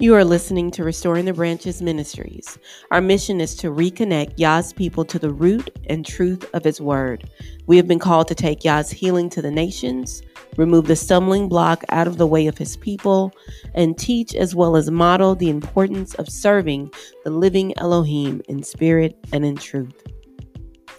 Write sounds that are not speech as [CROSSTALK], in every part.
You are listening to Restoring the Branches Ministries. Our mission is to reconnect Yah's people to the root and truth of His Word. We have been called to take Yah's healing to the nations, remove the stumbling block out of the way of His people, and teach as well as model the importance of serving the living Elohim in spirit and in truth.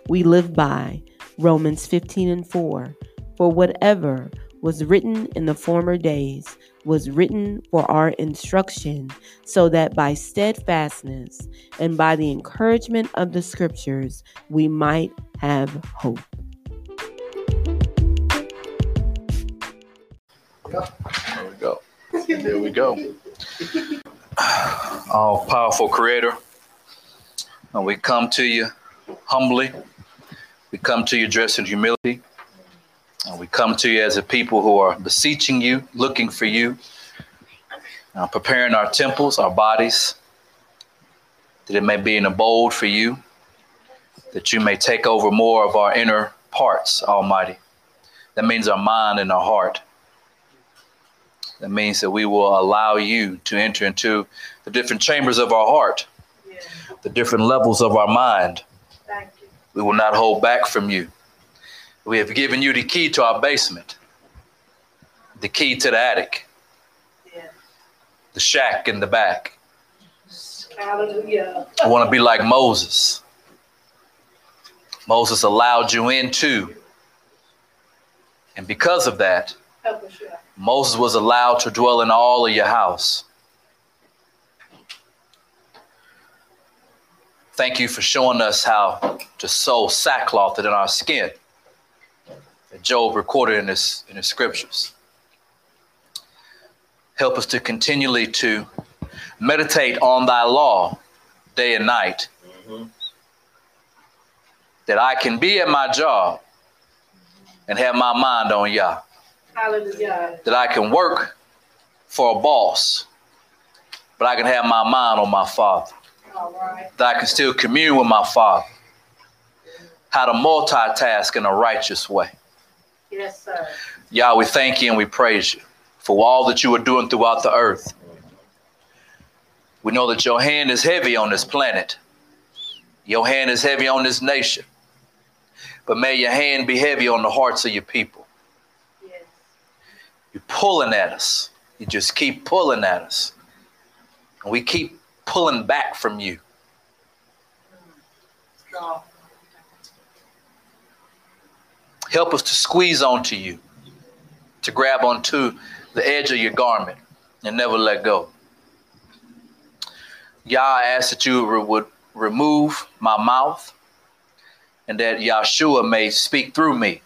We live by Romans 15 and 4. For whatever was written in the former days was written for our instruction, so that by steadfastness and by the encouragement of the scriptures we might have hope. There we go. There we go. All powerful creator. And we come to you humbly. We come to you dressed in humility. And we come to you as a people who are beseeching you, looking for you, uh, preparing our temples, our bodies, that it may be in a bold for you, that you may take over more of our inner parts, Almighty. That means our mind and our heart. That means that we will allow you to enter into the different chambers of our heart, yeah. the different levels of our mind. We will not hold back from you. We have given you the key to our basement, the key to the attic, yeah. the shack in the back. Hallelujah. I want to be like Moses. Moses allowed you in too. And because of that, Moses was allowed to dwell in all of your house. Thank you for showing us how to sew sackcloth in our skin that Job recorded in his, in his scriptures. Help us to continually to meditate on thy law day and night. Mm-hmm. That I can be at my job and have my mind on Yah. Hallelujah. That I can work for a boss, but I can have my mind on my Father. Right. That I can still commune with my Father. How to multitask in a righteous way. Yes, sir. Yah, we thank you and we praise you for all that you are doing throughout the earth. We know that your hand is heavy on this planet. Your hand is heavy on this nation. But may your hand be heavy on the hearts of your people. Yes. You're pulling at us. You just keep pulling at us. And we keep pulling back from you. Strong. Help us to squeeze onto you, to grab onto the edge of your garment and never let go. Yah, I ask that you would remove my mouth and that Yahshua may speak through me.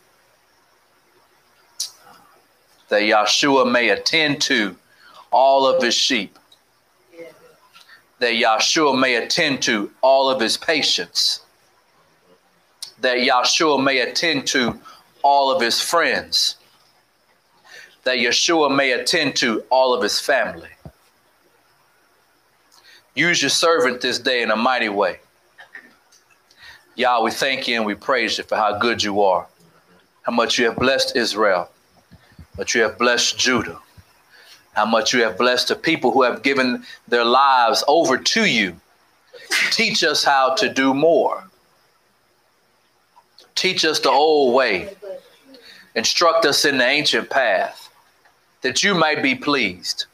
That Yahshua may attend to all of his sheep. That Yahshua may attend to all of his patients. That Yahshua may attend to all of his friends, that Yeshua may attend to all of his family. Use your servant this day in a mighty way. Yah, we thank you and we praise you for how good you are, how much you have blessed Israel, but you have blessed Judah, how much you have blessed the people who have given their lives over to you. Teach us how to do more. Teach us the old way. Instruct us in the ancient path that you might be pleased.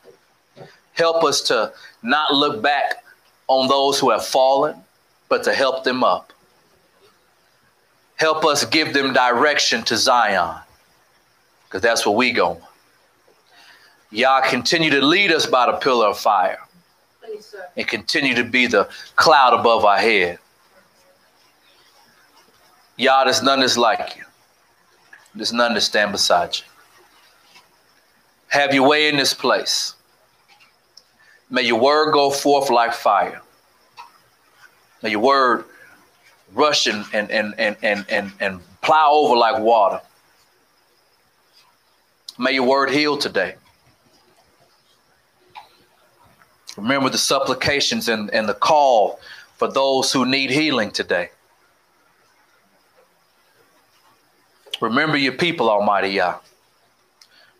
Help us to not look back on those who have fallen, but to help them up. Help us give them direction to Zion, because that's where we go. Yah, continue to lead us by the pillar of fire and continue to be the cloud above our head. Yah, there's none that's like you. There's none to stand beside you. Have your way in this place. May your word go forth like fire. May your word rush and, and, and, and, and, and, and plow over like water. May your word heal today. Remember the supplications and, and the call for those who need healing today. Remember your people, Almighty Yah.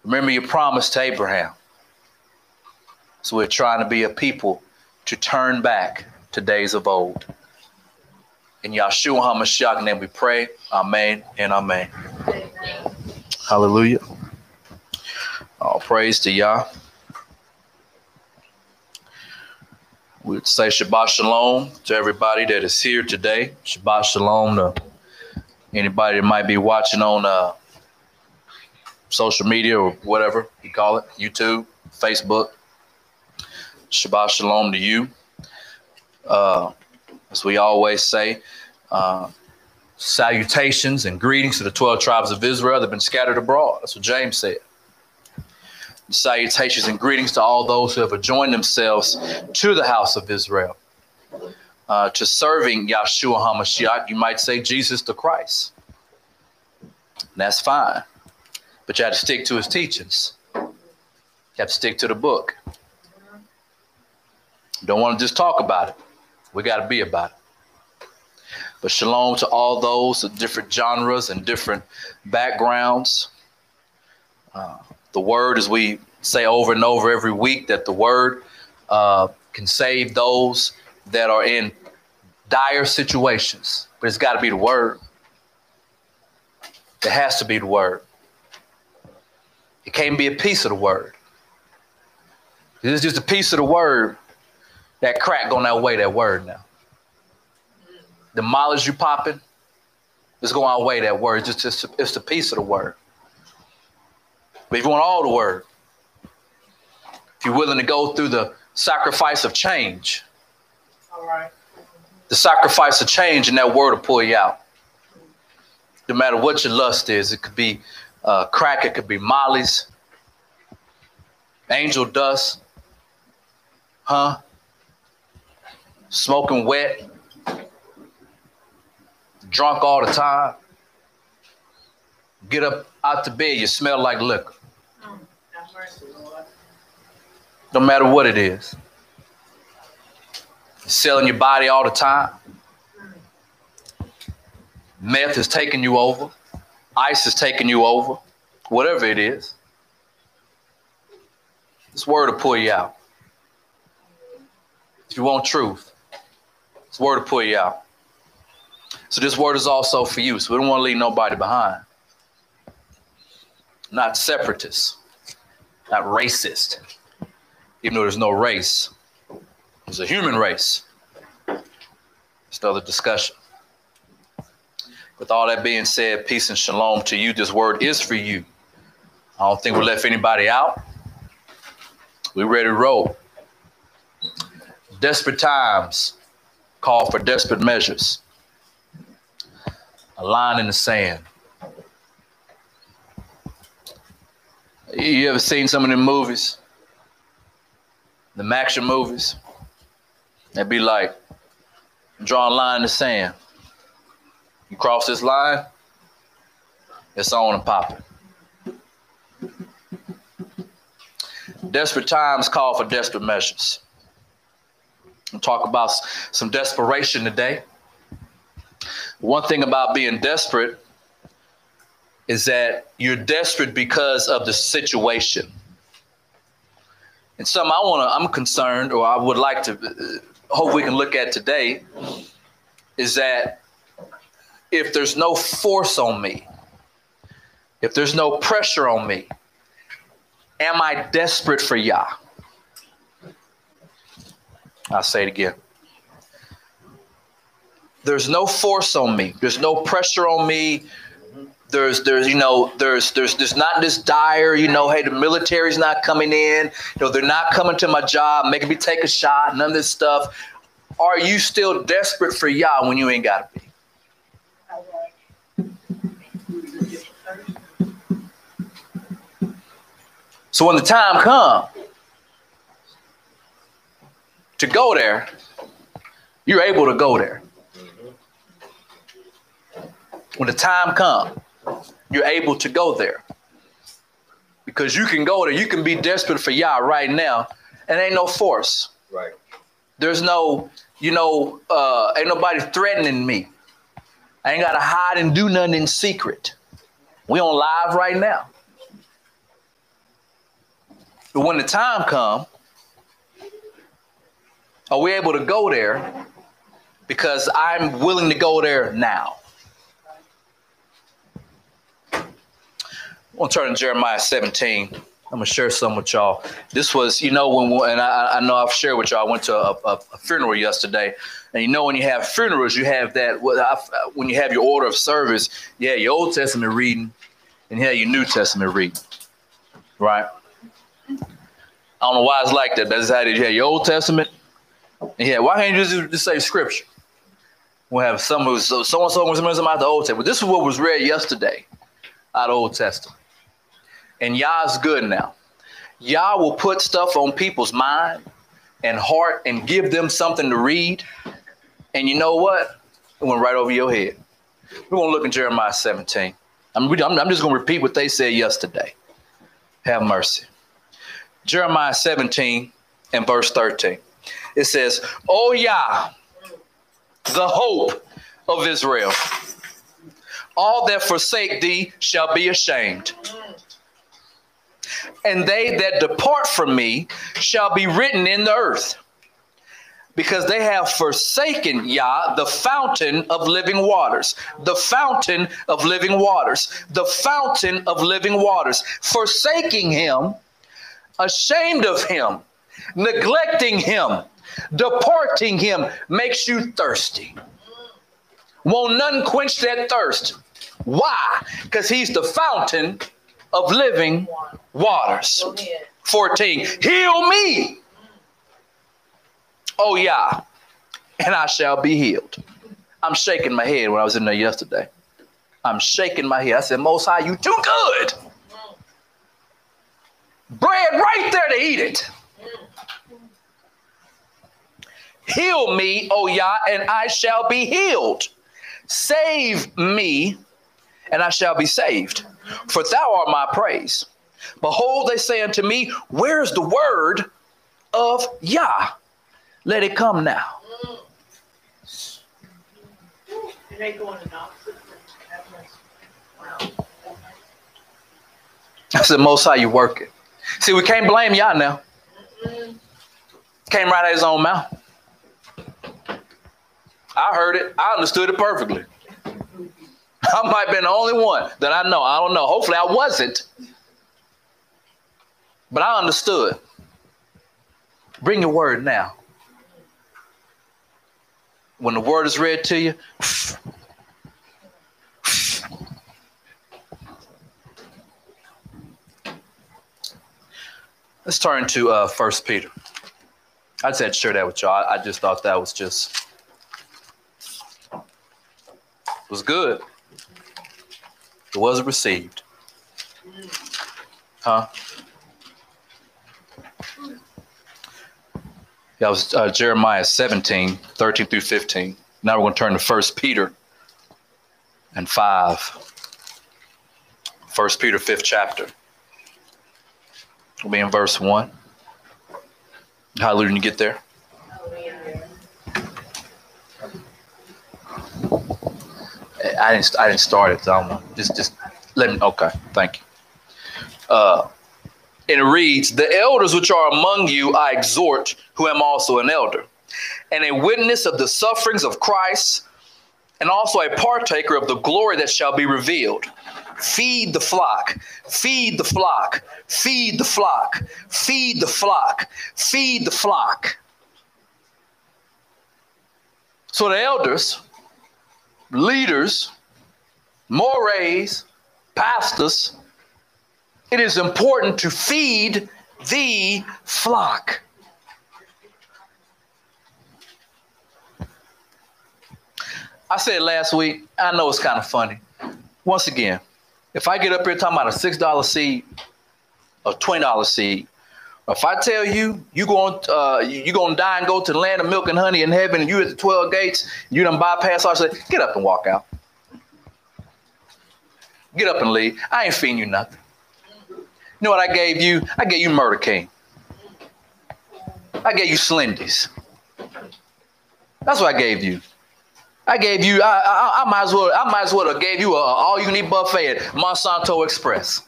Remember your promise to Abraham. So we're trying to be a people to turn back to days of old. In Yahshua HaMashiach name we pray. Amen and amen. Hallelujah. All praise to Yah. We'd say Shabbat Shalom to everybody that is here today. Shabbat Shalom to anybody that might be watching on uh, social media or whatever you call it YouTube, Facebook. Shabbat Shalom to you. Uh, as we always say, uh, salutations and greetings to the 12 tribes of Israel that have been scattered abroad. That's what James said. Salutations and greetings to all those who have joined themselves to the house of Israel, uh, to serving Yahshua HaMashiach. You might say Jesus the Christ. And that's fine. But you have to stick to his teachings. You have to stick to the book. Don't want to just talk about it. We got to be about it. But shalom to all those of different genres and different backgrounds. Uh, the word, as we say over and over every week, that the word uh, can save those that are in dire situations. But it's got to be the word. It has to be the word. It can't be a piece of the word. It's just a piece of the word. That crack going that way, that word now. The mileage you popping is going to outweigh that word. It's just it's, it's a piece of the word. But if you want all the word, if you're willing to go through the sacrifice of change. The sacrifice of change, and that word will pull you out. No matter what your lust is, it could be uh, crack, it could be molly's, angel dust, huh? Smoking wet, drunk all the time. Get up out the bed, you smell like liquor. No matter what it is. Selling your body all the time. Meth is taking you over. Ice is taking you over. Whatever it is. This word will pull you out. If you want truth, this word will pull you out. So this word is also for you. So we don't want to leave nobody behind. Not separatists, not racist even though there's no race. There's a human race. It's another discussion. With all that being said, peace and shalom to you. This word is for you. I don't think we left anybody out. We ready to roll. Desperate times call for desperate measures. A line in the sand. You ever seen some of the movies? the action movies, they'd be like, draw a line in the sand. You cross this line, it's on and popping. Desperate times call for desperate measures. We'll talk about some desperation today. One thing about being desperate is that you're desperate because of the situation. And something I want to, I'm concerned, or I would like to uh, hope we can look at today, is that if there's no force on me, if there's no pressure on me, am I desperate for Yah? I'll say it again. There's no force on me. There's no pressure on me there's there's you know there's there's there's not this dire you know hey the military's not coming in. You know they're not coming to my job. Making me take a shot none of this stuff. Are you still desperate for Yah when you ain't got to be? So when the time come to go there you're able to go there. When the time come you're able to go there. Because you can go there, you can be desperate for Yah right now, and ain't no force. Right. There's no, you know, uh, ain't nobody threatening me. I ain't gotta hide and do nothing in secret. We on live right now. But when the time come, Are we able to go there? Because I'm willing to go there now. Want to turn to Jeremiah 17. I'm gonna share some with y'all. This was, you know, when and I, I know I've shared with y'all. I went to a, a, a, funeral yesterday, and you know when you have funerals, you have that. When you have your order of service, yeah, your Old Testament reading, and yeah, your New Testament reading, right? I don't know why it's like that. That's how you have your Old Testament, yeah, why can't you just, just say Scripture? We'll have some who's so and so was about the Old Testament. This is what was read yesterday out of Old Testament. And Yah's good now. Yah will put stuff on people's mind and heart and give them something to read. And you know what? It went right over your head. We're going to look in Jeremiah 17. I'm, I'm just going to repeat what they said yesterday. Have mercy. Jeremiah 17 and verse 13. It says, Oh, Yah, the hope of Israel. All that forsake thee shall be ashamed and they that depart from me shall be written in the earth. Because they have forsaken Yah, the fountain of living waters, the fountain of living waters, the fountain of living waters, forsaking him, ashamed of him, neglecting him, departing him makes you thirsty. Won't none quench that thirst. Why? Because he's the fountain of living waters. 14. Heal me. Oh, yeah. And I shall be healed. I'm shaking my head when I was in there yesterday. I'm shaking my head. I said, Most High, you too good. Bread right there to eat it. Heal me, oh, O Yah, and I shall be healed. Save me, and I shall be saved. For thou art my praise. Behold, they say unto me, Where's the word of Yah? Let it come now. I said, Most how you work it. See, we can't blame Yah now. Came right out of his own mouth. I heard it. I understood it perfectly. [LAUGHS] I might have been the only one that I know. I don't know. Hopefully, I wasn't. But I understood. Bring your word now. When the word is read to you, let's turn to uh, First Peter. I just had share that with y'all. I just thought that was just was good. It wasn't received. Huh? That was uh, Jeremiah 17, 13 through 15. Now we're going to turn to 1 Peter and 5. 1 Peter, 5th chapter. We'll be in verse 1. Hallelujah, you get there. I didn't. I didn't start it. So I'm just. Just let me. Okay. Thank you. Uh, and it reads, "The elders which are among you, I exhort, who am also an elder, and a witness of the sufferings of Christ, and also a partaker of the glory that shall be revealed." Feed the flock, feed the flock, feed the flock, feed the flock, feed the flock. So the elders leaders, mores, pastors, it is important to feed the flock. I said last week, I know it's kind of funny. Once again, if I get up here talking about a $6 seed, a $20 seed, if I tell you you going uh, you gonna die and go to the land of milk and honey in heaven, and you at the twelve gates, you done bypass all. Say, get up and walk out. Get up and leave. I ain't feeding you nothing. You know what I gave you? I gave you Murder King. I gave you Slendy's. That's what I gave you. I gave you. I, I, I might as well. I might as well have gave you a, all you eat buffet at Monsanto Express.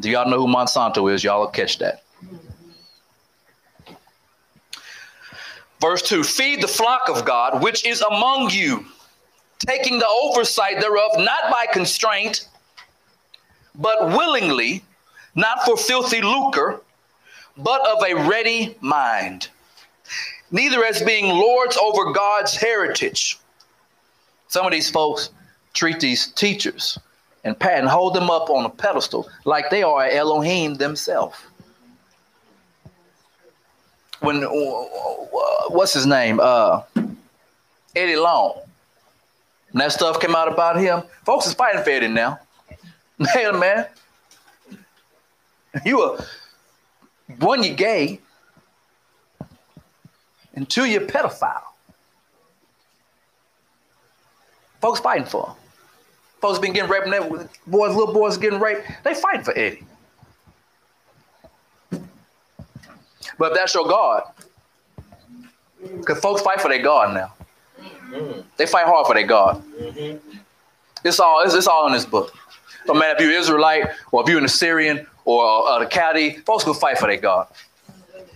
Do y'all know who Monsanto is? Y'all will catch that. Verse 2 Feed the flock of God, which is among you, taking the oversight thereof, not by constraint, but willingly, not for filthy lucre, but of a ready mind. Neither as being lords over God's heritage. Some of these folks treat these teachers and pat and hold them up on a pedestal like they are Elohim themselves. When what's his name? Uh, Eddie Long. And that stuff came out about him. Folks is fighting for Eddie now. [LAUGHS] Hey man, you are one, you gay, and two, you're pedophile. Folks fighting for him. Folks been getting raped, and boys, little boys getting raped. They fight for Eddie. But if that's your God, because folks fight for their God now. Mm-hmm. They fight hard for their God. Mm-hmm. It's all it's, it's, all in this book. No matter if you're Israelite or if you're an Assyrian or uh, the Chaldean, folks will fight for their God. You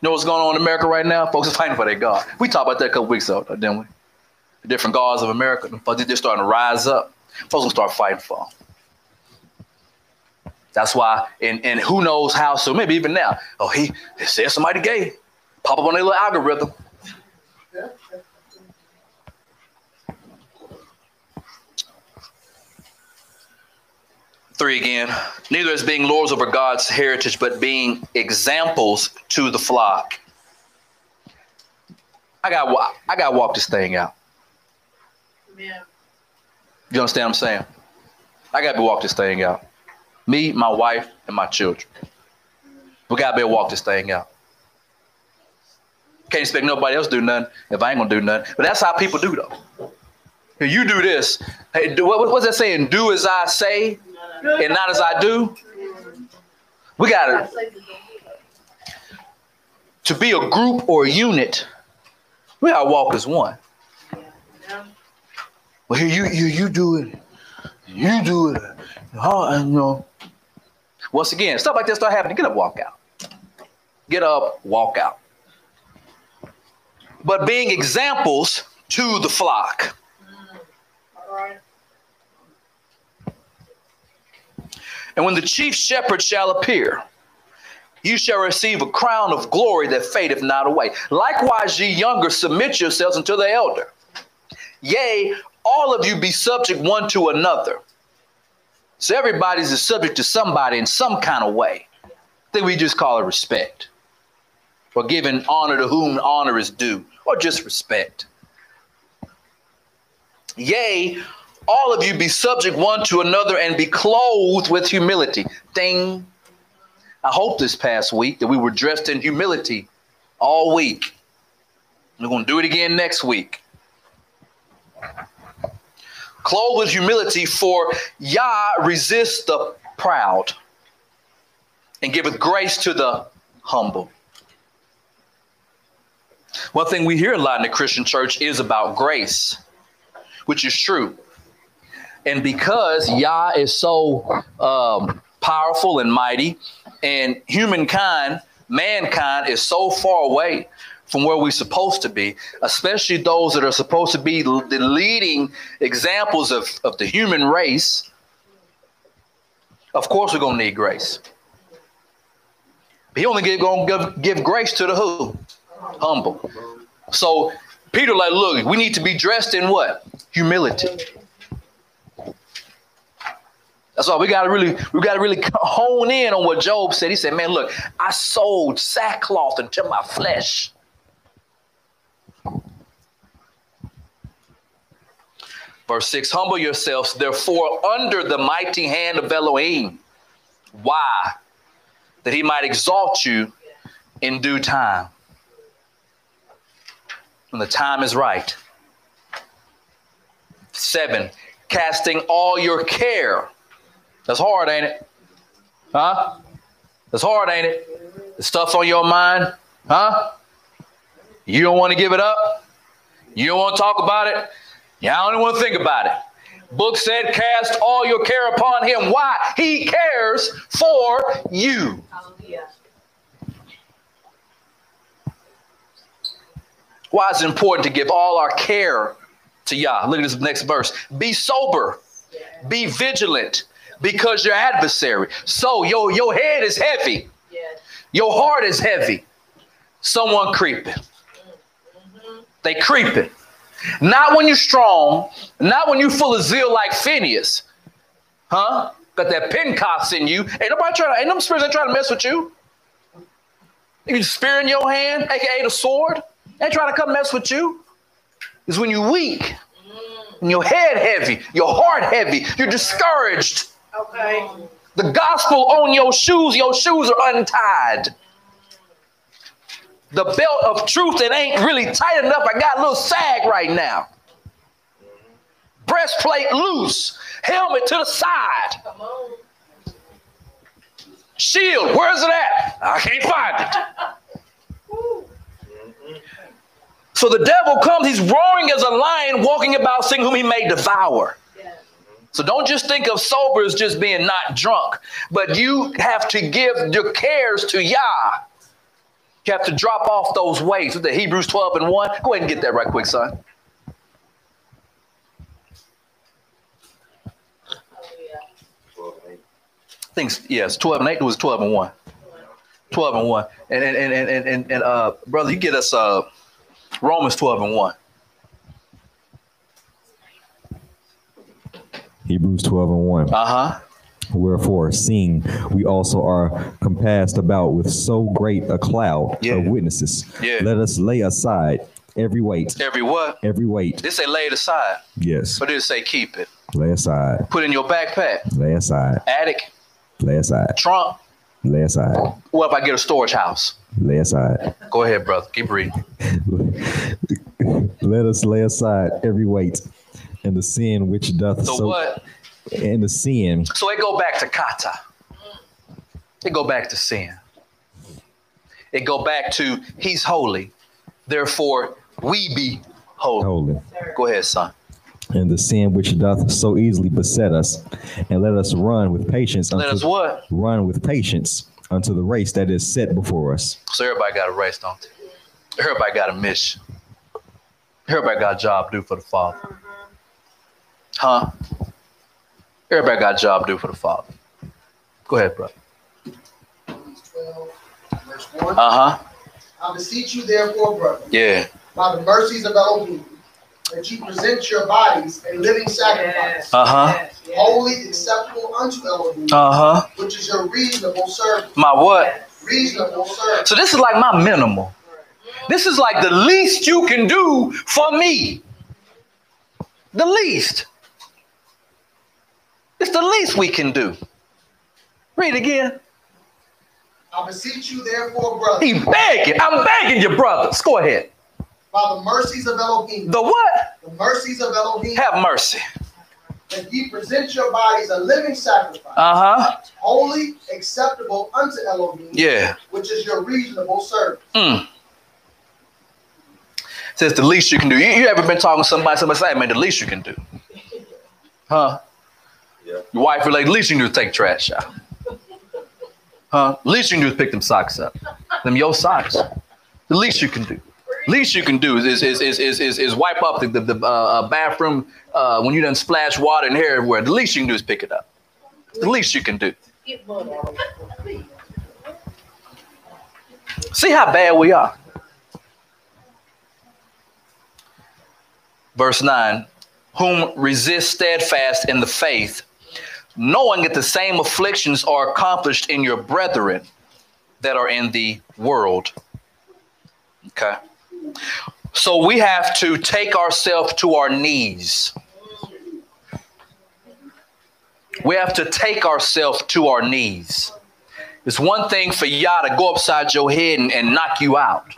know what's going on in America right now? Folks are fighting for their God. We talked about that a couple weeks ago, didn't we? The different gods of America. They're starting to rise up. Folks will start fighting for them. That's why, and, and who knows how So maybe even now. Oh, he, he said somebody gay. Pop up on their little algorithm. Three again. Neither as being lords over God's heritage, but being examples to the flock. I got I got to walk this thing out. Yeah. You understand what I'm saying? I got to walk this thing out. Me, my wife, and my children. We got to be walk this thing out. Can't expect nobody else to do nothing if I ain't gonna do nothing. But that's how people do though. You do this. Hey, do, what, what's that saying? Do as I say and not as I do. We gotta to be a group or a unit. We gotta walk as one. Well, here you you you do it. You do it. Oh, you know. Once again, stuff like that start happening. Get up, walk out. Get up, walk out. But being examples to the flock. And when the chief shepherd shall appear, you shall receive a crown of glory that fadeth not away. Likewise, ye younger, submit yourselves unto the elder. Yea, all of you be subject one to another so everybody's a subject to somebody in some kind of way. I think we just call it respect. Or giving honor to whom honor is due, or just respect. Yea, all of you be subject one to another and be clothed with humility. Ding. I hope this past week that we were dressed in humility all week. We're going to do it again next week clothed with humility, for Yah resists the proud and giveth grace to the humble. One thing we hear a lot in the Christian church is about grace, which is true. And because Yah is so um, powerful and mighty, and humankind, mankind is so far away from where we're supposed to be, especially those that are supposed to be the leading examples of, of the human race, of course we're going to need grace. He only going to give, give grace to the who? Humble. So Peter like, look, we need to be dressed in what? Humility. That's why we got to really, we got to really hone in on what Job said. He said, "Man, look, I sold sackcloth into my flesh." Verse 6 Humble yourselves, therefore, under the mighty hand of Elohim. Why? That he might exalt you in due time. When the time is right. Seven, casting all your care. That's hard, ain't it? Huh? That's hard, ain't it? The stuff on your mind, huh? You don't want to give it up? You don't want to talk about it? Yeah, I don't want to think about it. Book said, cast all your care upon him. Why? He cares for you. Why is it important to give all our care to Yah? Look at this next verse. Be sober, be vigilant, because your adversary. So your, your head is heavy, your heart is heavy. Someone creeping. They creeping. Not when you're strong, not when you're full of zeal like Phineas. Huh? Got that Pentecost in you. Ain't nobody trying to, ain't no spirits that trying to mess with you. You spear in your hand, aka the sword. Ain't trying to come mess with you. It's when you're weak, and your head heavy, your heart heavy, you're discouraged. Okay. The gospel on your shoes, your shoes are untied. The belt of truth that ain't really tight enough, I got a little sag right now. Breastplate loose, helmet to the side. Shield, where's it at? I can't find it. So the devil comes, he's roaring as a lion, walking about, seeing whom he may devour. So don't just think of sober as just being not drunk, but you have to give your cares to Yah. You have to drop off those weights. With the Hebrews 12 and 1. Go ahead and get that right quick, son. Think, yes, 12 and 8 was 12 and 1. 12 and 1. And and and and and, and uh brother, you get us uh Romans 12 and 1. Hebrews 12 and 1. Uh-huh. Wherefore, seeing we also are compassed about with so great a cloud Yeah. of witnesses, Yeah. let us lay aside every weight, Every what? every weight. This say lay it aside, Yes, but it say keep it. lay aside, Put in your backpack, lay aside, attic, lay aside, trunk. lay aside, What if I get a storage house? lay aside. Go ahead, brother. Keep reading. [LAUGHS] Let us lay aside every weight and the sin which doth So so what? And the sin So it go back to kata. It go back to sin. It go back to he's holy, therefore we be holy. holy Go ahead, son. and the sin which doth so easily beset us, and let us run with patience Let us what? run with patience unto the race that is set before us. So everybody got a race, don't they? Everybody got a mission. Everybody got a job to do for the Father. Huh? Everybody got a job to do for the Father. Go ahead, brother. 12, verse 1. Uh huh. I beseech you, therefore, brother, Yeah. by the mercies of Elohim, that you present your bodies a living sacrifice, Uh-huh. Yes. Yes. holy, acceptable unto Elohim, Uh huh. which is your reasonable service. My what? Reasonable service. So this is like my minimal. This is like the least you can do for me. The least. It's the least we can do. Read again. I beseech you, therefore, brother, He begging. I'm begging you, brothers. Go ahead. by the mercies of Elohim, The what? the mercies of Elohim, Have mercy. that ye present your bodies a living sacrifice, Uh huh. holy, acceptable unto Elohim, Yeah. which is your reasonable service. Mm. Says the least you can do. You, you ever been talking to somebody? Somebody say, "Hey, man, the least you can do." [LAUGHS] Huh? Yeah. Your wife related. at least you do is take trash out. Huh? The least you can do is pick them socks up. Them your socks. The least you can do. Least you can do is is is is is, is wipe up the the, the uh, uh, bathroom uh, when you done splash water and hair everywhere. The least you can do is pick it up. The least you can do. See how bad we are. Verse 9 Whom resist steadfast in the faith, knowing that the same afflictions are accomplished in your brethren that are in the world. Okay. So we have to take ourselves to our knees. We have to take ourselves to our knees. It's one thing for Yah to go upside your head and, and knock you out,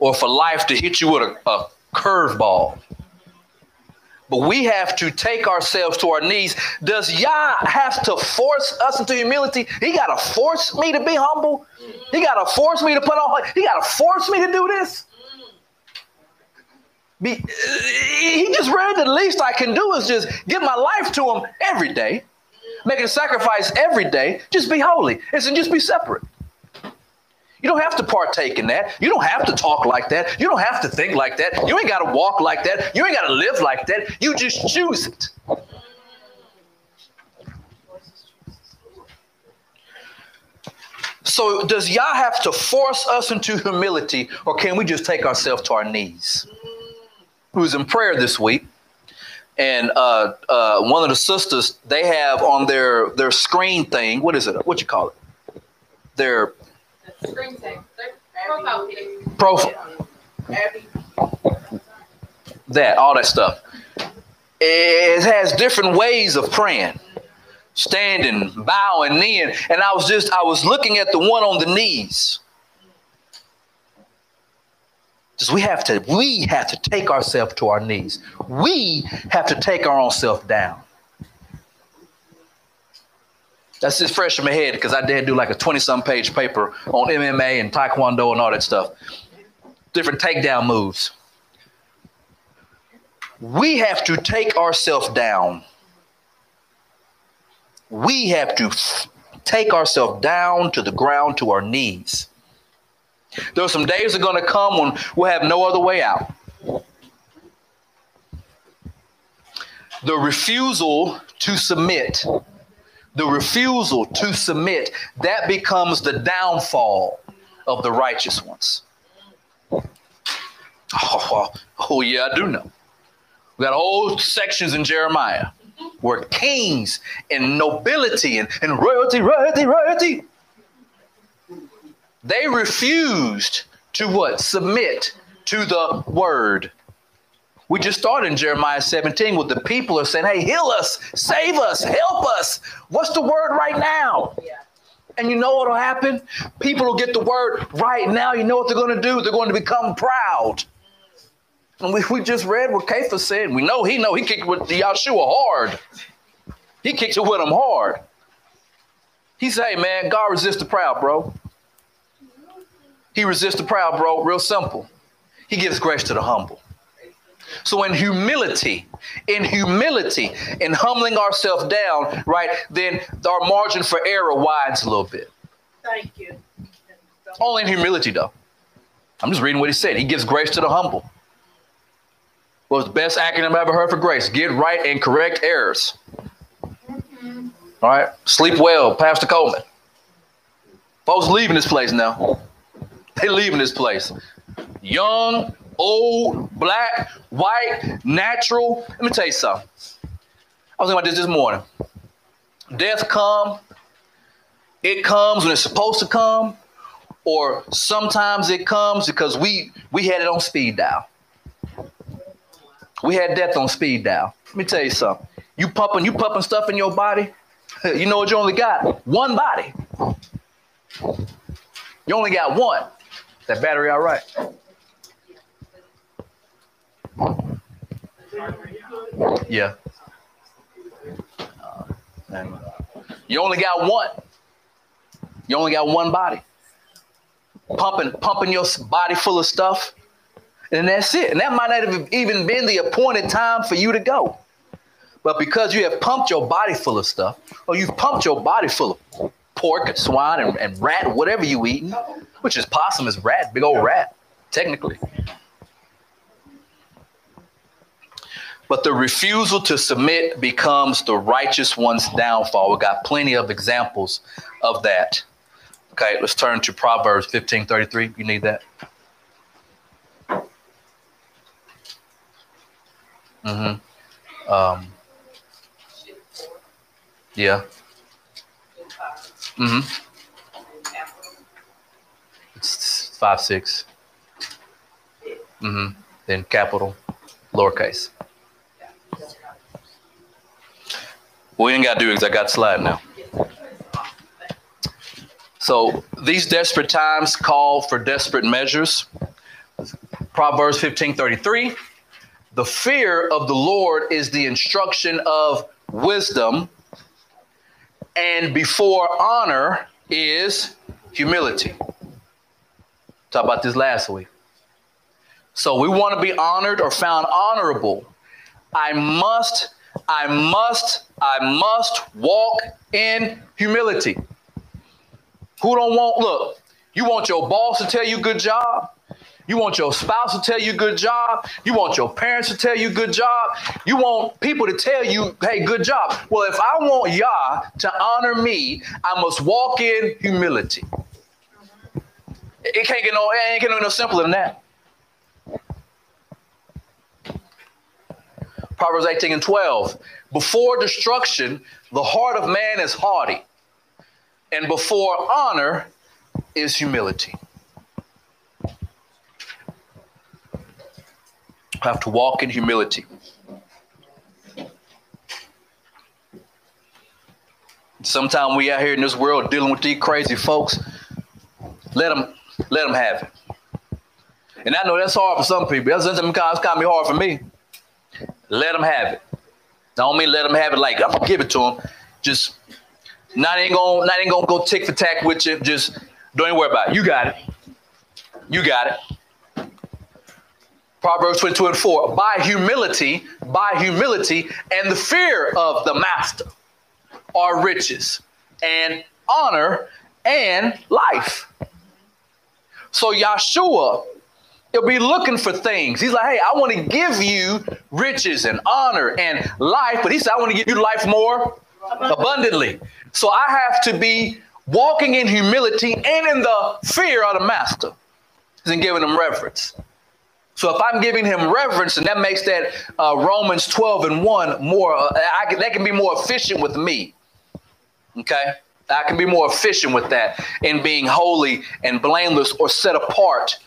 or for life to hit you with a, a curveball. But we have to take ourselves to our knees. Does Yah have to force us into humility? He got to force me to be humble. He got to force me to put on. He got to force me to do this. Be, he just read the least I can do is just give my life to him every day making a sacrifice every day, just be holy. It's just be separate. You don't have to partake in that. You don't have to talk like that. You don't have to think like that. You ain't got to walk like that. You ain't got to live like that. You just choose it. So, does Yah have to force us into humility, or can we just take ourselves to our knees? Who was in prayer this week, and uh, uh, one of the sisters they have on their their screen thing. What is it? What you call it? Their Screen time. Profile pic. profile. That, all that stuff. It has different ways of praying, standing, bowing, kneeling. And I was just, I was looking at the one on the knees. Just we have to, we have to take ourselves to our knees. We have to take our own self down. That's just fresh in my head because I did do like a 20 some page paper on MMA and Taekwondo and all that stuff. Different takedown moves we have to take ourselves down. We have to take ourselves down to the ground to our knees. There are some days that are going to come when we'll have no other way out. The refusal to submit, the refusal to submit, that becomes the downfall of the righteous ones. Oh, oh yeah, I do know. We got whole sections in Jeremiah where kings and nobility and, and royalty, royalty, royalty, they refused to what? Submit to the word. We just started in Jeremiah 17 with the people are saying, hey, heal us, save us, help us. What's the word right now? Yeah. And you know what'll happen? People will get the word right now. You know what they're going to do? They're going to become proud. And we, we just read what Kafa said. We know he know he kicked with Yahshua hard. He kicked it with him hard. He said, hey man, God resists the proud, bro. He resists the proud, bro. Real simple. He gives grace to the humble. So in humility, in humility, in humbling ourselves down, right, then our margin for error widens a little bit. Thank you. Only in humility, though. I'm just reading what he said. He gives grace to the humble. What was the best acronym I ever heard for grace? Get right and correct errors. All right. Sleep well, Pastor Coleman. Folks leaving this place now. They leaving this place. Young, old, black, white, natural. Let me tell you something. I was thinking about this this morning. Death come. It comes when it's supposed to come, or sometimes it comes because we we had it on speed dial. We had death on speed dial. Let me tell you something. You pumping, you pumping stuff in your body. [LAUGHS] You know what you only got? One body. You only got one. That battery all right? Yeah. Uh, you only got one. You only got one body. Pumping, pumping your body full of stuff. And that's it. And that might not have even been the appointed time for you to go. But because you have pumped your body full of stuff, or you've pumped your body full of pork and swine and, and rat, whatever you eating, which is possum is rat, big old rat, technically. But the refusal to submit becomes the righteous one's downfall. We've got plenty of examples of that. Okay, let's turn to Proverbs 15:33. You need that? Mm-hmm. Um, yeah. Mm-hmm. It's five six. Mm-hmm. Then capital, lowercase. We ain't got to do because I got slide now. So these desperate times call for desperate measures. Proverbs 15:33. The fear of the Lord is the instruction of wisdom, and before honor is humility. Talk about this last week. So we want to be honored or found honorable. I must, I must, I must walk in humility. Who don't want, look, You want your boss to tell you good job. You want your spouse to tell you good job. You want your parents to tell you good job. You want people to tell you, hey, good job. Well, if I want Yah to honor me, I must walk in humility. It can't get no, it ain't get no simpler than that. Proverbs 18 and 12. Before destruction, the heart of man is haughty, and before honor is humility. I have to walk in humility. Sometimes we out here in this world dealing with these crazy folks. Let them, let them have it. And I know that's hard for some people. That's it's kind of hard for me. Let them have it. Don't mean let them have it like I'm gonna give it to them. Just not ain't gonna not ain't gonna go tick for tack with you. Just don't even worry about it. You got it. You got it. Proverbs 22 and 4. By humility, by humility, and the fear of the master are riches and honor and life. So Yahshua, he'll be looking for things. He's like, hey, I want to give you riches and honor and life, but he said, I want to give you life more abundantly. So I have to be walking in humility and in the fear of the master and giving him reverence. So if I'm giving him reverence, and that makes that uh, Romans 12 and 1 more, uh, can, that can be more efficient with me. Okay? I can be more efficient with that in being holy and blameless or set apart,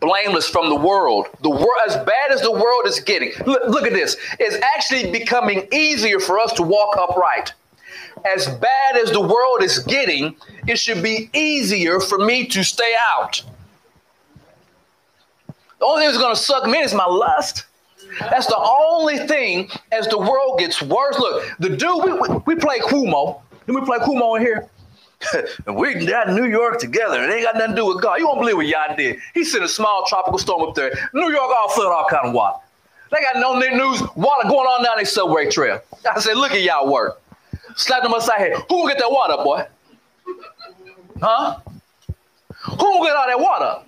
blameless from the world. The world, as bad as the world is getting, look, look at this. It's actually becoming easier for us to walk upright. As bad as the world is getting, it should be easier for me to stay out. The only thing that's going to suck me is my lust. That's the only thing as the world gets worse. Look, the dude, we, we, we play Kumo. Then we play Kumo in here. [LAUGHS] and we got New York together. It ain't got nothing to do with God. You won't believe what Yah did. He sent a small tropical storm up there. New York all flooded all kind of water. They got no news, water going on down their subway trail. I said, look at y'all work. Slap them upside head. Who will get that water, boy? Huh? Who will get all that water?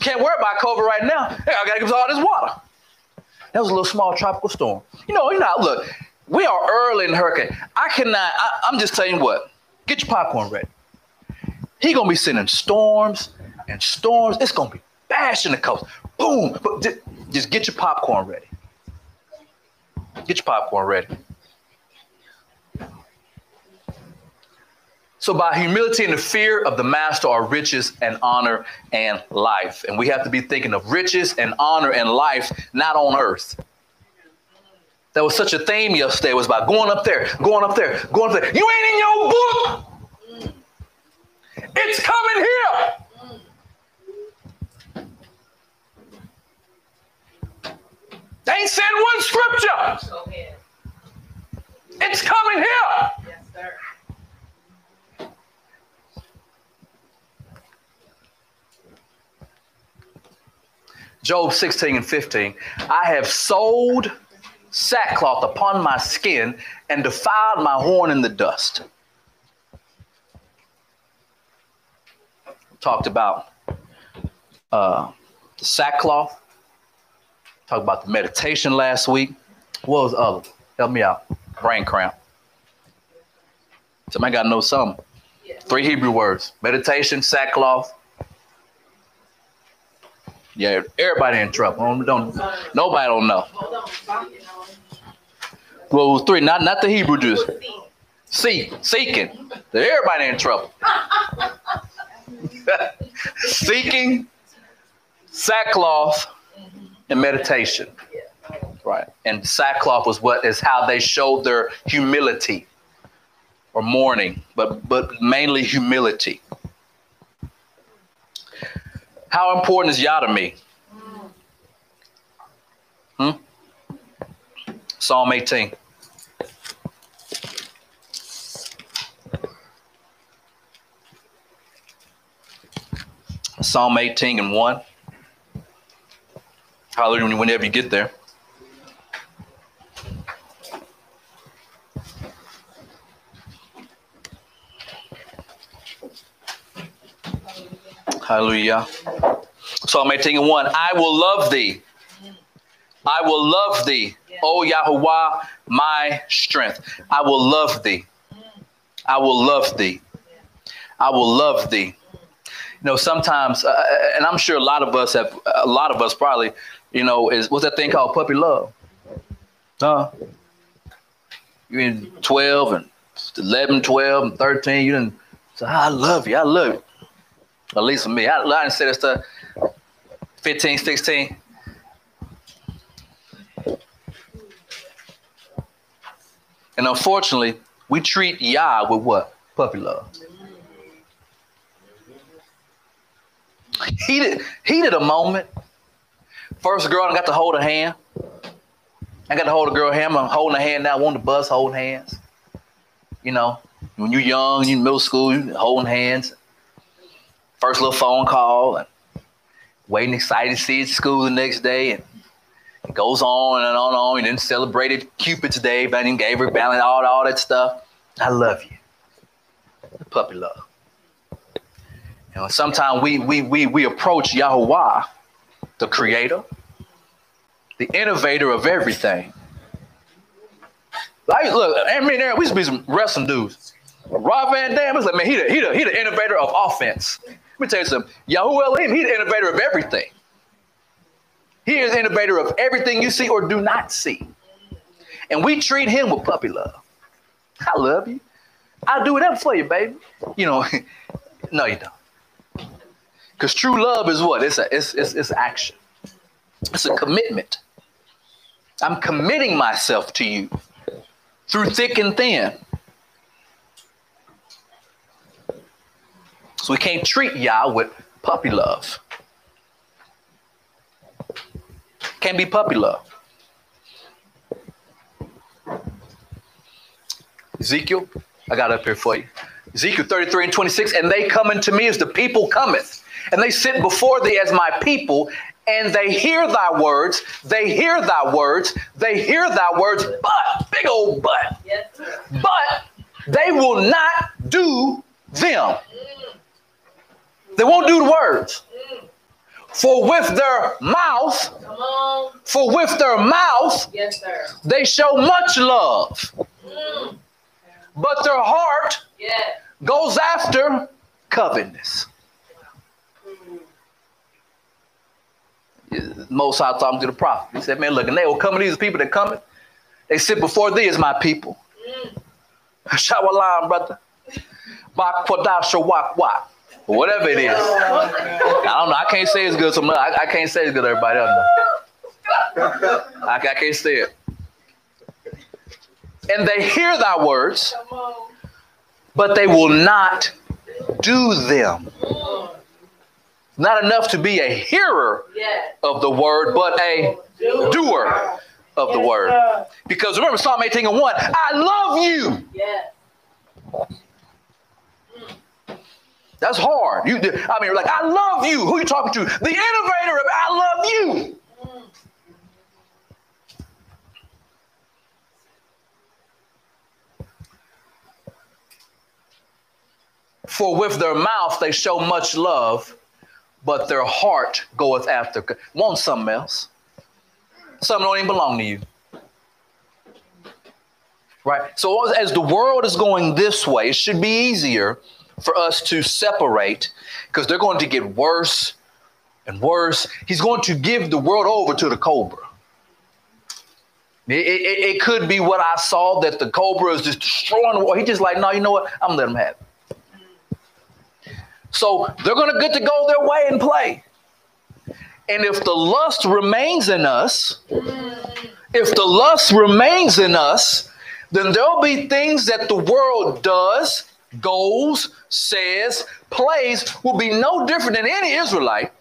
Can't worry about COVID right now. Hey, I gotta give us all this water. That was a little small tropical storm. You know, you know, look, we are early in the hurricane. I cannot, I, am just telling you what, get your popcorn ready. He gonna be sending storms and storms. It's gonna be bashing the coast. Boom. But just, just get your popcorn ready. Get your popcorn ready. So, by humility and the fear of the master are riches and honor and life. And we have to be thinking of riches and honor and life, not on earth. That was such a theme yesterday. Was about going up there, going up there, going up there. You ain't in your book. It's coming here. They ain't said one scripture. It's coming here. Yes, sir. Job 16 and 15. I have sold sackcloth upon my skin and defiled my horn in the dust. Talked about uh, the sackcloth. Talked about the meditation last week. What was the other? Help me out. Brain cramp. Somebody got to know something. Three Hebrew words meditation, sackcloth, yeah, everybody in trouble. Don't, don't nobody don't know. Well, it was three, not not the Hebrew Jews. Seek, seeking. Everybody in trouble. [LAUGHS] Seeking, sackcloth, and meditation. Right. And sackcloth was what is how they showed their humility or mourning, but but mainly humility. How important is Yah to me? Hmm? Psalm 18. Psalm 18 and 1. Hallelujah, whenever you get there. Hallelujah. Psalm 18 and 1. I will love thee. I will love thee, O Yahuwah, my strength. I will love thee. I will love thee. I will love thee. You know, sometimes, uh, and I'm sure a lot of us have, a lot of us probably, you know, is what's that thing called puppy love? Huh? You're in 12 and 11, 12, and 13. You didn't say, I love you. I love you. At least for me. I, I didn't say that stuff 15, 16. And unfortunately, we treat Yah with what? Puppy love. He did, he did a moment. First girl, I got to hold her hand. I got to hold a girl hand. I'm holding her hand now. Want the bus holding hands. You know, when you're young, in middle school, you holding hands. First little phone call, and waiting excited to see you at school the next day. And it goes on and on and on. And then celebrated Cupid's Day, but then gave her balance, all, all that stuff. I love you. Puppy love. You know, sometimes we we we we approach Yahweh, the creator, the innovator of everything. Like, look, I mean, we used to be some wrestling dudes. Rob Van Dam is like, man, he the, he the, he the innovator of offense. Let me tell you something. Yahweh Elohim, he the innovator of everything. He is innovator of everything you see or do not see. And we treat him with puppy love. I love you. I'll do whatever for you, baby. You know, [LAUGHS] no, you don't. Because true love is what? It's a it's, it's it's action. It's a commitment. I'm committing myself to you through thick and thin. So we can't treat Yah with puppy love. Can't be puppy love. Ezekiel, I got up here for you. Ezekiel 33 and 26, and they come unto me as the people cometh, and they sit before thee as my people, and they hear thy words, they hear thy words, they hear thy words, but, big old but, but they will not do them. They won't do the words. For with their mouth, for with their mouth, Yes, sir. they show much love, mm. but their heart goes after covetousness. Mm. Most High talking to the prophet. He said, Man, look, and they will come to these people that come, they sit before thee as my people. Mm. [LAUGHS] Shawalam, brother. Bak Shawak Wak. Whatever it is. I don't know. I can't say it's good. So I, I can't say it's good, to everybody else. I, I can't say it. And they hear thy words, but they will not do them. Not enough to be a hearer of the word, but a doer of the word. Because remember Psalm 18 and 1, I love you. That's hard. You, I mean, you're like, I love you. Who are you talking to? The innovator of I love you. For with their mouth they show much love, but their heart goeth after. Want something else. Something don't even belong to you. Right? So as the world is going this way, it should be easier for us to separate because they're going to get worse and worse. He's going to give the world over to the cobra. It, it, it could be what I saw that the cobra is just destroying the world. He's just like, no, you know what? I'm gonna let them have it. So they're gonna get to go their way and play. And if the lust remains in us, if the lust remains in us, then there'll be things that the world does, goes, says, plays, will be no different than any Israelite.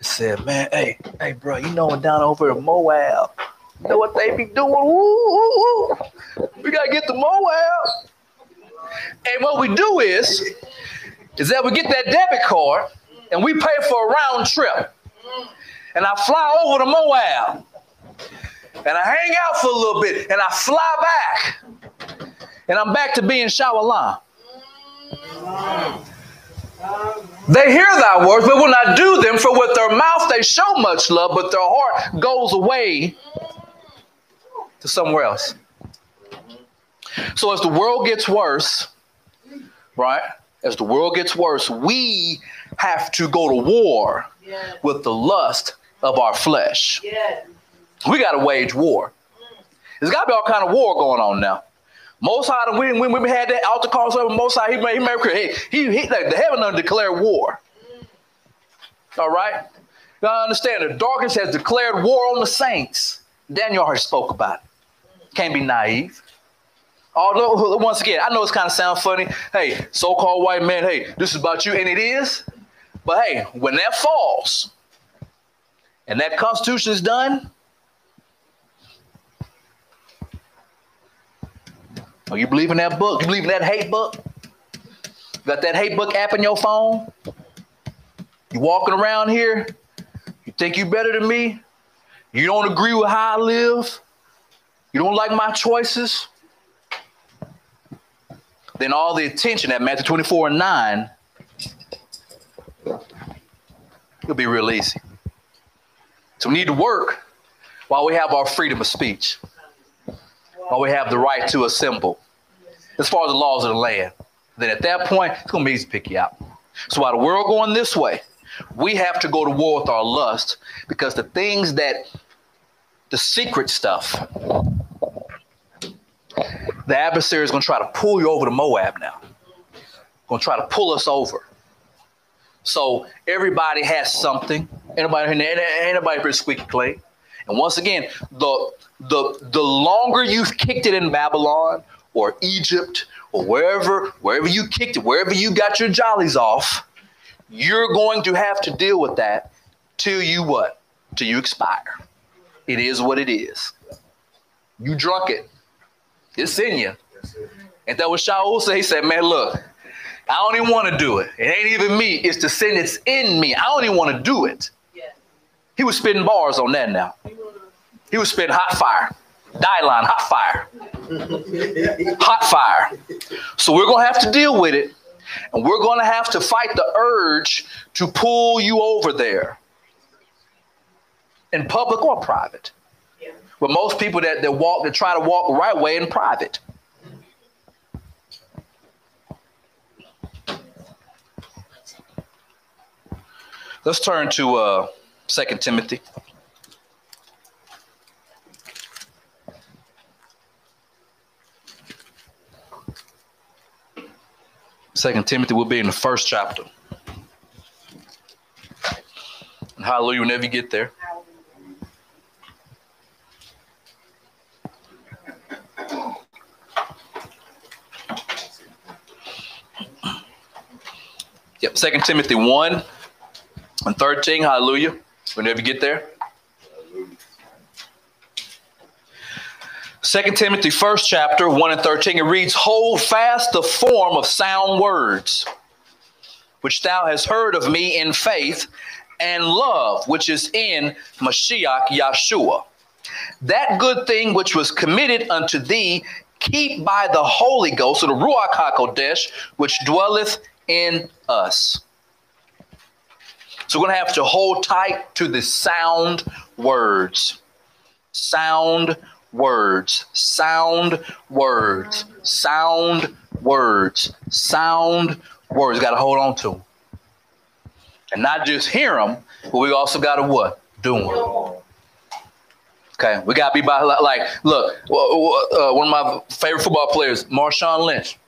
Said, man, hey, hey, bro, you know down over in Moab, you know what they be doing? We gotta get to Moab. And what we do is, is that we get that debit card and we pay for a round trip. And I fly over to Moab and I hang out for a little bit and I fly back and I'm back to being Shawalan. They hear thy words, but will not do them, for with their mouth they show much love, but their heart goes away to somewhere else. So as the world gets worse, right? As the world gets worse, we have to go to war with the lust of our flesh. We got to wage war. There's got to be all kind of war going on now. Most High, when, when we had that altar call, Most High, he made, he made he, he, like, the heaven done declared war. All right? Gotta understand, the darkness has declared war on the saints. Daniel already spoke about it. Can't be naive. Although, once again, I know it's kind of sound funny. Hey, so-called white man, hey, this is about you, and it is. But hey, when that falls and that constitution is done, Oh, you believe in that book? You believe in that hate book? You got that hate book app in your phone? You walking around here? You think you better than me? You don't agree with how I live? You don't like my choices? Then all the attention at Matthew 24 and 9, it'll be real easy. So we need to work while we have our freedom of speech while we have the right to assemble as far as the laws of the land. Then at that point, it's going to be easy to pick you out. So while the world going this way, we have to go to war with our lust because the things that, the secret stuff, the adversary is going to try to pull you over to Moab now. Going to try to pull us over. So everybody has something. Anybody, anybody pretty squeaky clean. And once again, the the the longer you've kicked it in Babylon or Egypt or wherever wherever you kicked it, wherever you got your jollies off, you're going to have to deal with that till you what? Till you expire. It is what it is. You drunk it. It's in you. And that was Shaul said. He said, "Man, look, I don't even want to do it. It ain't even me. It's the sin that's in me. I don't even want to do it." He was spitting bars on that now. He was spitting hot fire. Line, hot fire. hot fire. So we're going to have to deal with it. And we're going to have to fight the urge to pull you over there in public or private. Yeah. But most people that, that walk, that try to walk the right way in private. Let's turn to uh, 2 Timothy. Second Timothy will be in the first chapter. And hallelujah, whenever you get there. Yep, Second Timothy 1 and 13, hallelujah. Whenever you get there. Second Timothy, first chapter, 1 and 13, it reads, Hold fast the form of sound words, which thou hast heard of me in faith and love, which is in Mashiach Yahshua. That good thing which was committed unto thee, keep by the Holy Ghost, or the Ruach HaKodesh, which dwelleth in us. So we're going to have to hold tight to the sound words. Sound words. Sound words. Sound words. Sound words. Got to hold on to them. And not just hear them, but we also got to what? Do them. Okay, we got to be by like, look, uh, one of my favorite football players, Marshawn Lynch.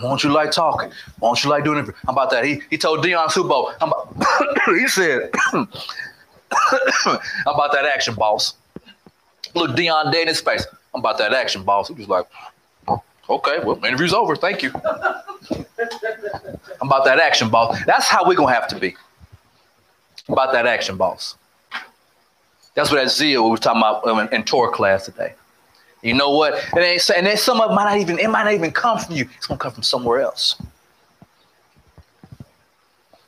Why don't you like talking? Why don't you like doing it? How about that? He he told Deion Subo. I'm about, [COUGHS] he said, [COUGHS] about that action, boss? Look Deion dead in his face. I'm about that action, boss. He was like, Okay, well, interview's over. Thank you. I'm about that action, boss. That's how we're gonna have to be. About that action, boss. That's what that zeal we were talking about in, in Torah class today. You know what? And then, and then some of it might not even it might not even come from you. It's gonna come from somewhere else.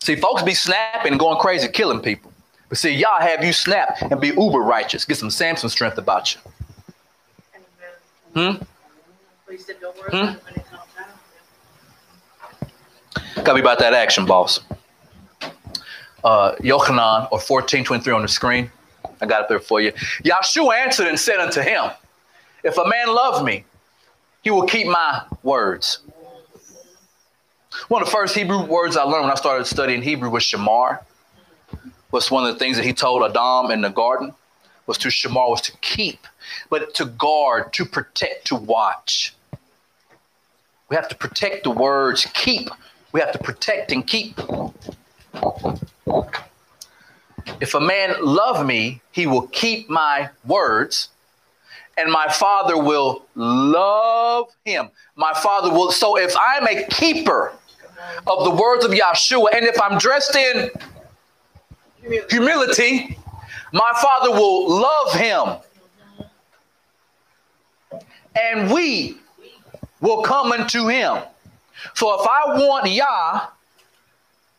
See, folks be snapping and going crazy, killing people. But see, y'all have you snap and be uber righteous. Get some Samson strength about you. Hmm? Hmm? Gotta be about that action, boss. Uh, Yochanan or 1423 on the screen. I got it there for you. Yahshua answered and said unto him, If a man love me, he will keep my words. One of the first Hebrew words I learned when I started studying Hebrew was shamar. Was one of the things that he told Adam in the garden was to shamar, was to keep, but to guard, to protect, to watch. We have to protect the words, keep. We have to protect and keep. If a man love me, he will keep my words, and my father will love him. My father will. So if I'm a keeper of the words of Yahshua, and if I'm dressed in humility, my father will love him. And we will come unto him. So if I want Yah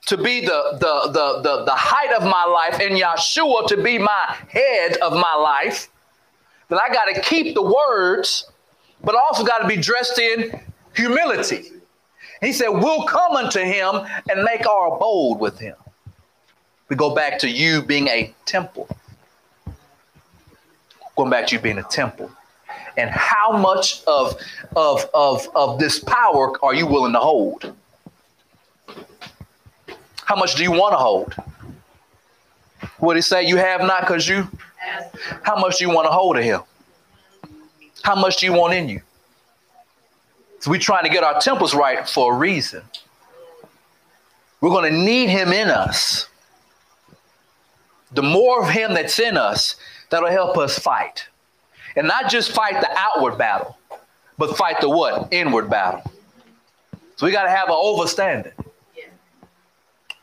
to be the, the, the, the, the height of my life and Yahshua to be my head of my life, then I got to keep the words, but also got to be dressed in humility. He said, We'll come unto him and make our abode with him. We go back to you being a temple. Going back to you being a temple. And how much of, of, of, of this power are you willing to hold? How much do you want to hold? What did he say? You have not because you. How much do you want to hold of him? How much do you want in you? So we're trying to get our temples right for a reason. We're going to need him in us. The more of him that's in us, that'll help us fight. And not just fight the outward battle, but fight the what? Inward battle. So we got to have an overstanding.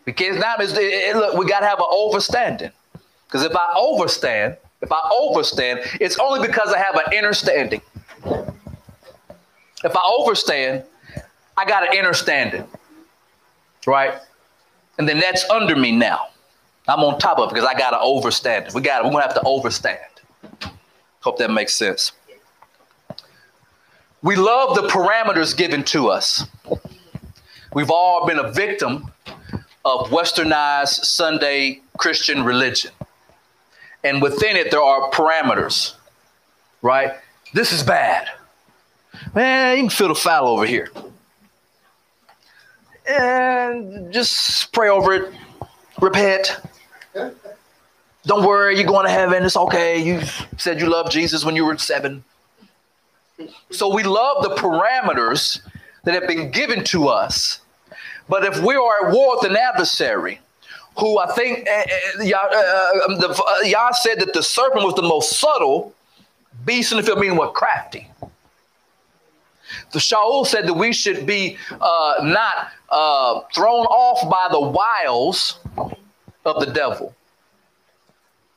Because now it, look, we got to have an overstanding. Because if I overstand, if I overstand, it's only because I have an inner standing. If I overstand, I got an inner standing. Right? And then that's under me now. I'm on top of it because I got to overstand. We got we're gonna have to overstand. Hope that makes sense. We love the parameters given to us. We've all been a victim of westernized Sunday Christian religion. And within it, there are parameters, right? This is bad. Man, you can feel the foul over here. And just pray over it, repent. Don't worry, you're going to heaven. It's okay. You said you loved Jesus when you were seven. So we love the parameters that have been given to us but if we are at war with an adversary, who I think uh, Yah, uh, the, uh, Yah said that the serpent was the most subtle beast in the field, meaning what crafty. The Shaul said that we should be uh, not uh, thrown off by the wiles of the devil.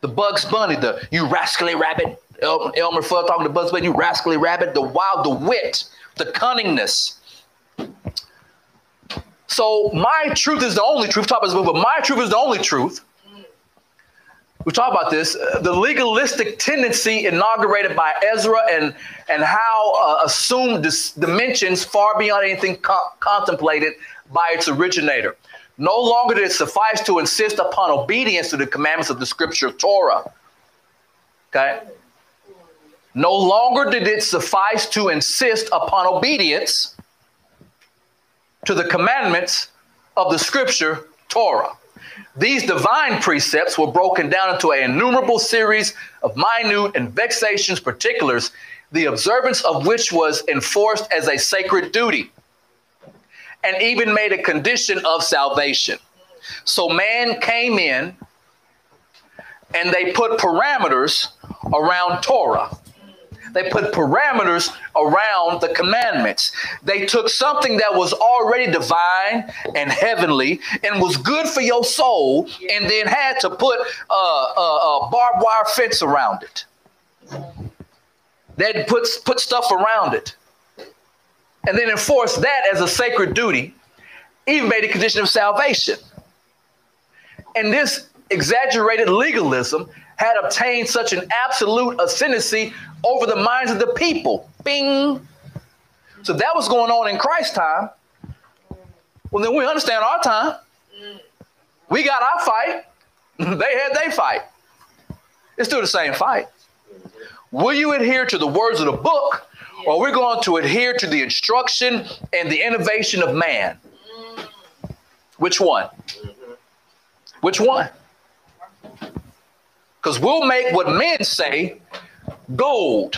The Bugs Bunny, the you rascally rabbit, El- Elmer Fudd talking to Bugs Bunny, you rascally rabbit, the wild, the wit, the cunningness, so my truth is the only truth. Talk about this, but my truth is the only truth. We talk about this. The legalistic tendency inaugurated by Ezra and and how uh, assumed dis- dimensions far beyond anything co- contemplated by its originator. No longer did it suffice to insist upon obedience to the commandments of the Scripture Torah. Okay. No longer did it suffice to insist upon obedience to the commandments of the scripture Torah. These divine precepts were broken down into an innumerable series of minute and vexatious particulars, the observance of which was enforced as a sacred duty and even made a condition of salvation. So man came in and they put parameters around Torah. They put parameters around the commandments. They took something that was already divine and heavenly and was good for your soul, and then had to put a, a, a barbed wire fence around it. They put, put stuff around it. And then enforce that as a sacred duty, even made a condition of salvation. And this exaggerated legalism had obtained such an absolute ascendancy over the minds of the people. Bing. So that was going on in Christ's time. Well, then we understand our time. We got our fight. [LAUGHS] they had their fight. It's still the same fight. Will you adhere to the words of the book, or we're going to adhere to the instruction and the innovation of man? Which one? Which one? Because we'll make what men say gold.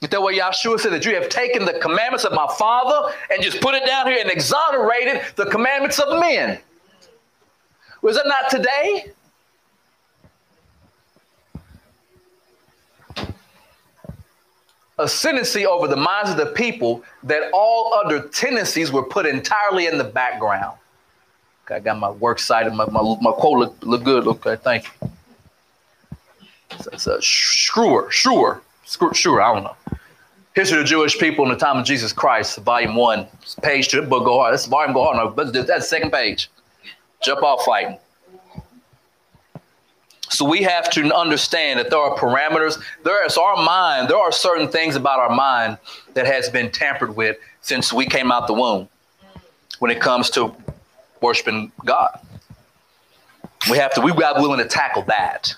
Is that what Yahshua said? That you have taken the commandments of my father and just put it down here and exonerated the commandments of men. Was it not today? Ascendancy over the minds of the people that all other tendencies were put entirely in the background. Okay, I got my works cited. My, my, my quote look, look good. Okay, thank you. It's, a Schruer, Schruer, Schruer, I don't know. History of the Jewish People in the Time of Jesus Christ, Volume 1, page 2. Book go hard. That's volume go hard. No, the second page. Jump off fighting. So we have to understand that there are parameters. There is our mind. There are certain things about our mind that has been tampered with since we came out the womb when it comes to worshiping God. We have to, we got willing to tackle that.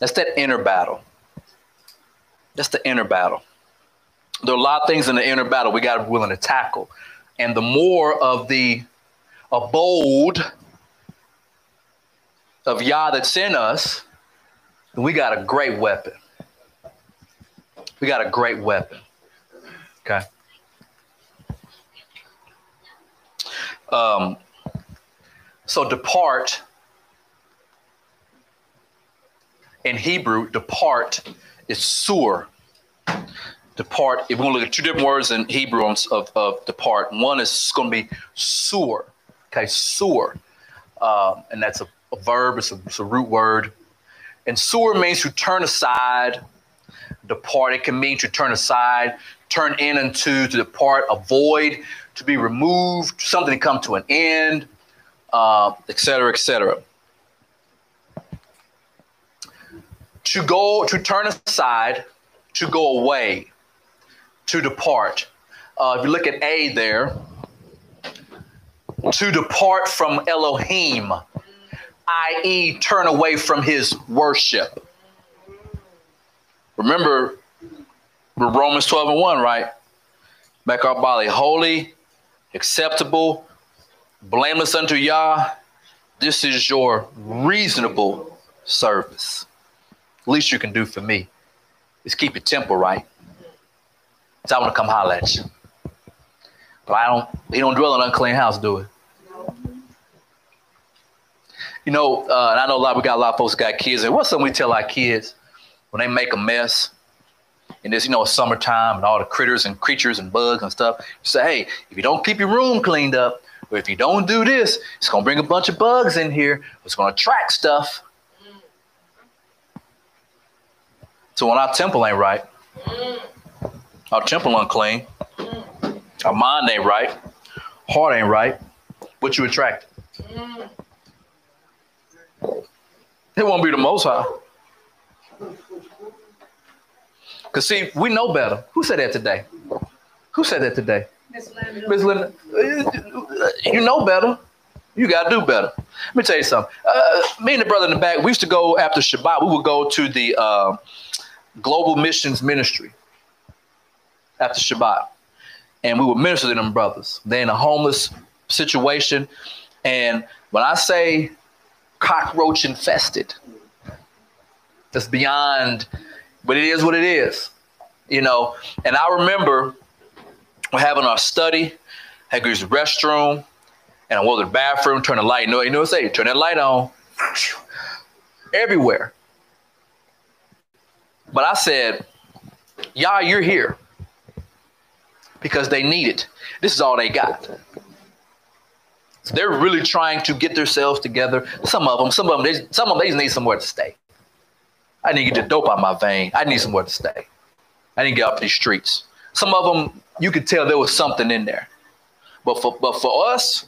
That's that inner battle. That's the inner battle. There are a lot of things in the inner battle we got to be willing to tackle. And the more of the abode of Yah that's in us, we got a great weapon. We got a great weapon. Okay. Um, so depart in Hebrew, depart is sur. Depart, if we're going to look at two different words in Hebrew of, of depart, one is going to be sur. Okay, sur. Um, and that's a, a verb, it's a, it's a, root word. And sur means to turn aside, depart. It can mean to turn aside, turn in into, to depart, avoid, to be removed, something to come to an end, uh, et cetera, et cetera. To go, to turn aside, to go away, to depart. Uh, if you look at A there, to depart from Elohim, i.e., turn away from his worship. Remember Romans 12 and 1, right? Make our body holy, acceptable, blameless unto Yah. This is your reasonable service. Least you can do for me is keep your temple right. So I want to come holler at you. But I don't, he don't dwell in an unclean house, do it. You know, uh, and I know a lot, we got a lot of folks got kids. And what's something we tell our kids when they make a mess? And it's, you know, summertime and all the critters and creatures and bugs and stuff. Say, hey, if you don't keep your room cleaned up, or if you don't do this, it's going to bring a bunch of bugs in here. It's going to attract stuff. So when our temple ain't right, our temple unclean, our mind ain't right, heart ain't right, what you attract? It won't be the most high. Because see, we know better. Who said that today? Who said that today? Miss Linda. You know better. You got to do better. Let me tell you something. Uh, me and the brother in the back, we used to go after Shabbat. We would go to the uh, Global Missions Ministry after Shabbat. And we would minister to them brothers. They're in a homeless situation. And when I say cockroach infested, that's beyond, but it is what it is. You know, and I remember having our study, had to use the restroom, and I went to the bathroom, turn the light. You know, you know what I say? Turn that light on. Everywhere. But I said, Y'all, you're here because they need it. This is all they got. They're really trying to get themselves together. Some of them, some of them, they, some of them, they just need somewhere to stay. I need to get the dope out my vein. I need somewhere to stay. I need to get off these streets. Some of them, you could tell there was something in there. But for but for us,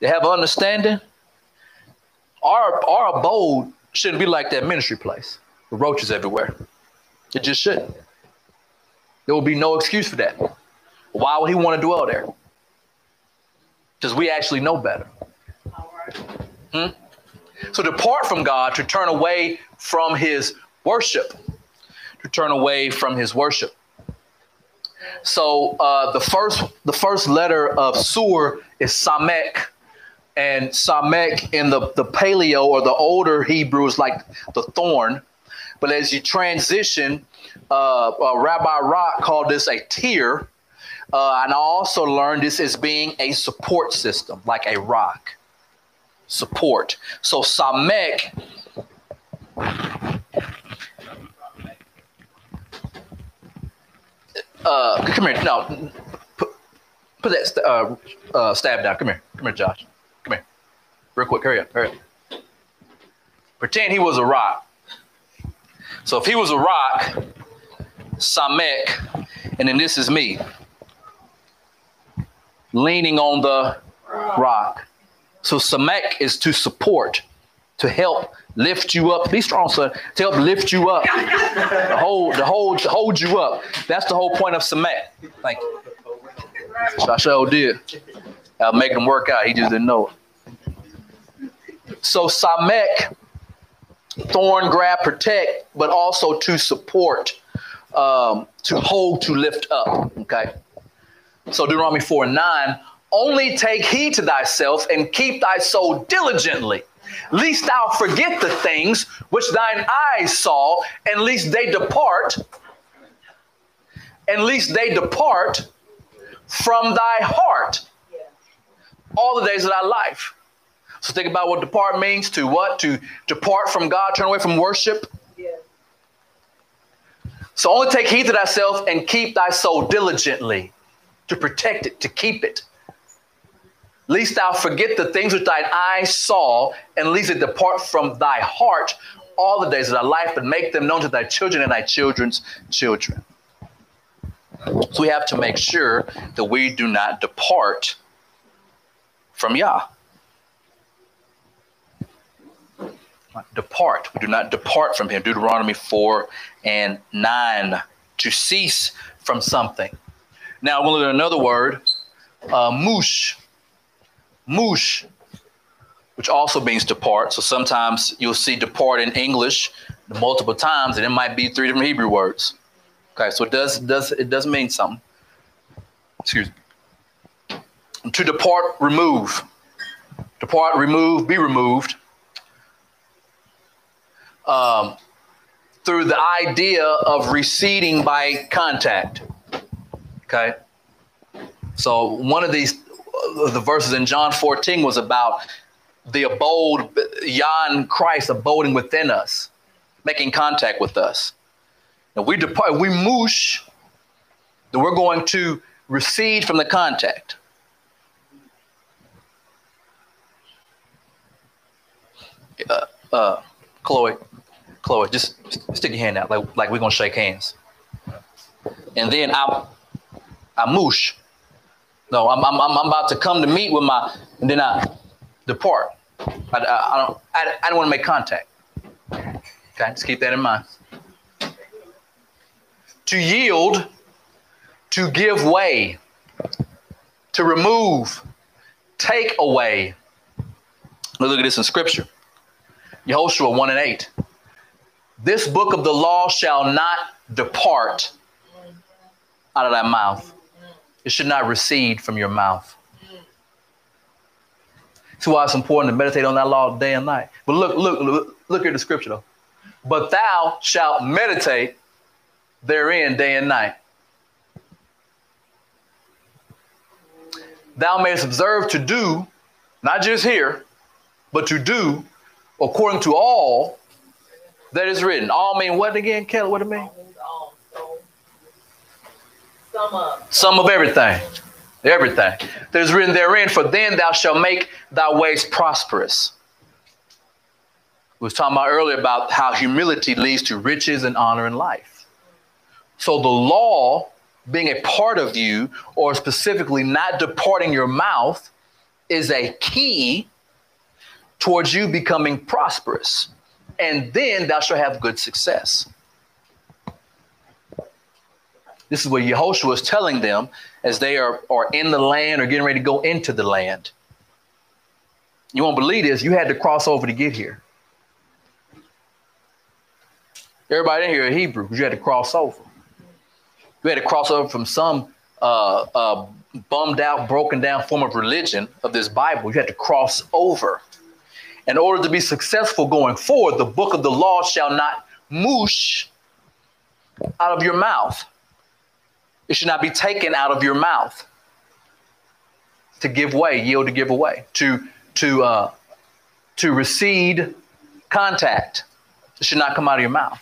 to have understanding, our our abode shouldn't be like that ministry place roaches everywhere. It just shouldn't. There will be no excuse for that. Why would he want to dwell there? Because we actually know better. Right. So depart from God to turn away from his worship. To turn away from his worship. So uh, the first the first letter of Sur is Samek. And Samek in the, the paleo or the older Hebrew is like the thorn. But as you transition, uh, uh, Rabbi Rock called this a tier. Uh, and I also learned this as being a support system, like a rock support. So Samek uh, come here. No, put, put that uh, uh, stab down. Come here. Come here, Josh. Come here. Real quick. Hurry up. Hurry up. Pretend he was a rock. So if he was a rock, Samek, and then this is me leaning on the rock. So Samek is to support, to help lift you up. Be strong, son. To help lift you up, to hold, to hold, to hold you up. That's the whole point of Samek. Thank you. I sure did. I'll make him work out. He just didn't know it. So Samek, thorn, grab, protect, but also to support, um, to hold, to lift up. Okay. So Deuteronomy 4 and 9, only take heed to thyself and keep thy soul diligently, lest thou forget the things which thine eyes saw, and lest they depart, and lest they depart from thy heart all the days of thy life. So think about what depart means to what? To depart from God, turn away from worship. So only take heed to thyself and keep thy soul diligently to protect it, to keep it. Lest thou forget the things which thine eyes saw, and lest it depart from thy heart all the days of thy life, but make them known to thy children and thy children's children. So we have to make sure that we do not depart from Yah. Depart. We do not depart from Him. Deuteronomy 4 and 9. To cease from something. Now, we'll at another word, uh, moosh. Moosh, which also means depart. So sometimes you'll see depart in English multiple times, and it might be three different Hebrew words. Okay, so it does does it does mean something. Excuse me. To depart, remove. Depart, remove, be removed. Um, through the idea of receding by contact. Okay. So one of these, uh, the verses in John 14 was about the abode, yon Christ abiding within us, making contact with us. And we depart, we moosh, then we're going to recede from the contact. Uh, uh, Chloe, Chloe, just stick your hand out like, like we're gonna shake hands. And then I, I moosh. No, I'm, I'm, I'm about to come to meet with my, and then I depart. I, I, I don't, I, I don't want to make contact. Okay, just keep that in mind. To yield, to give way, to remove, take away. Let's Look at this in scripture. Yehoshua 1 and 8. This book of the law shall not depart out of thy mouth. It should not recede from your mouth. That's why it's important to meditate on that law day and night. But look, look, look, look at the scripture though. But thou shalt meditate therein day and night. Thou mayest observe to do, not just here, but to do according to all that is written. All mean what again, Kelly? What it mean? Sum of everything. Everything. That is written therein, for then thou shalt make thy ways prosperous. We was talking about earlier about how humility leads to riches and honor in life. So the law being a part of you, or specifically not departing your mouth, is a key towards you becoming prosperous. And then thou shalt have good success. This is what Yehoshua is telling them as they are, are in the land or getting ready to go into the land. You won't believe this. You had to cross over to get here. Everybody in here are Hebrew you had to cross over. You had to cross over from some uh, uh, bummed out, broken down form of religion of this Bible. You had to cross over. In order to be successful going forward, the book of the law shall not moosh out of your mouth. It should not be taken out of your mouth to give way, yield to give away, to to uh, to recede contact. It should not come out of your mouth.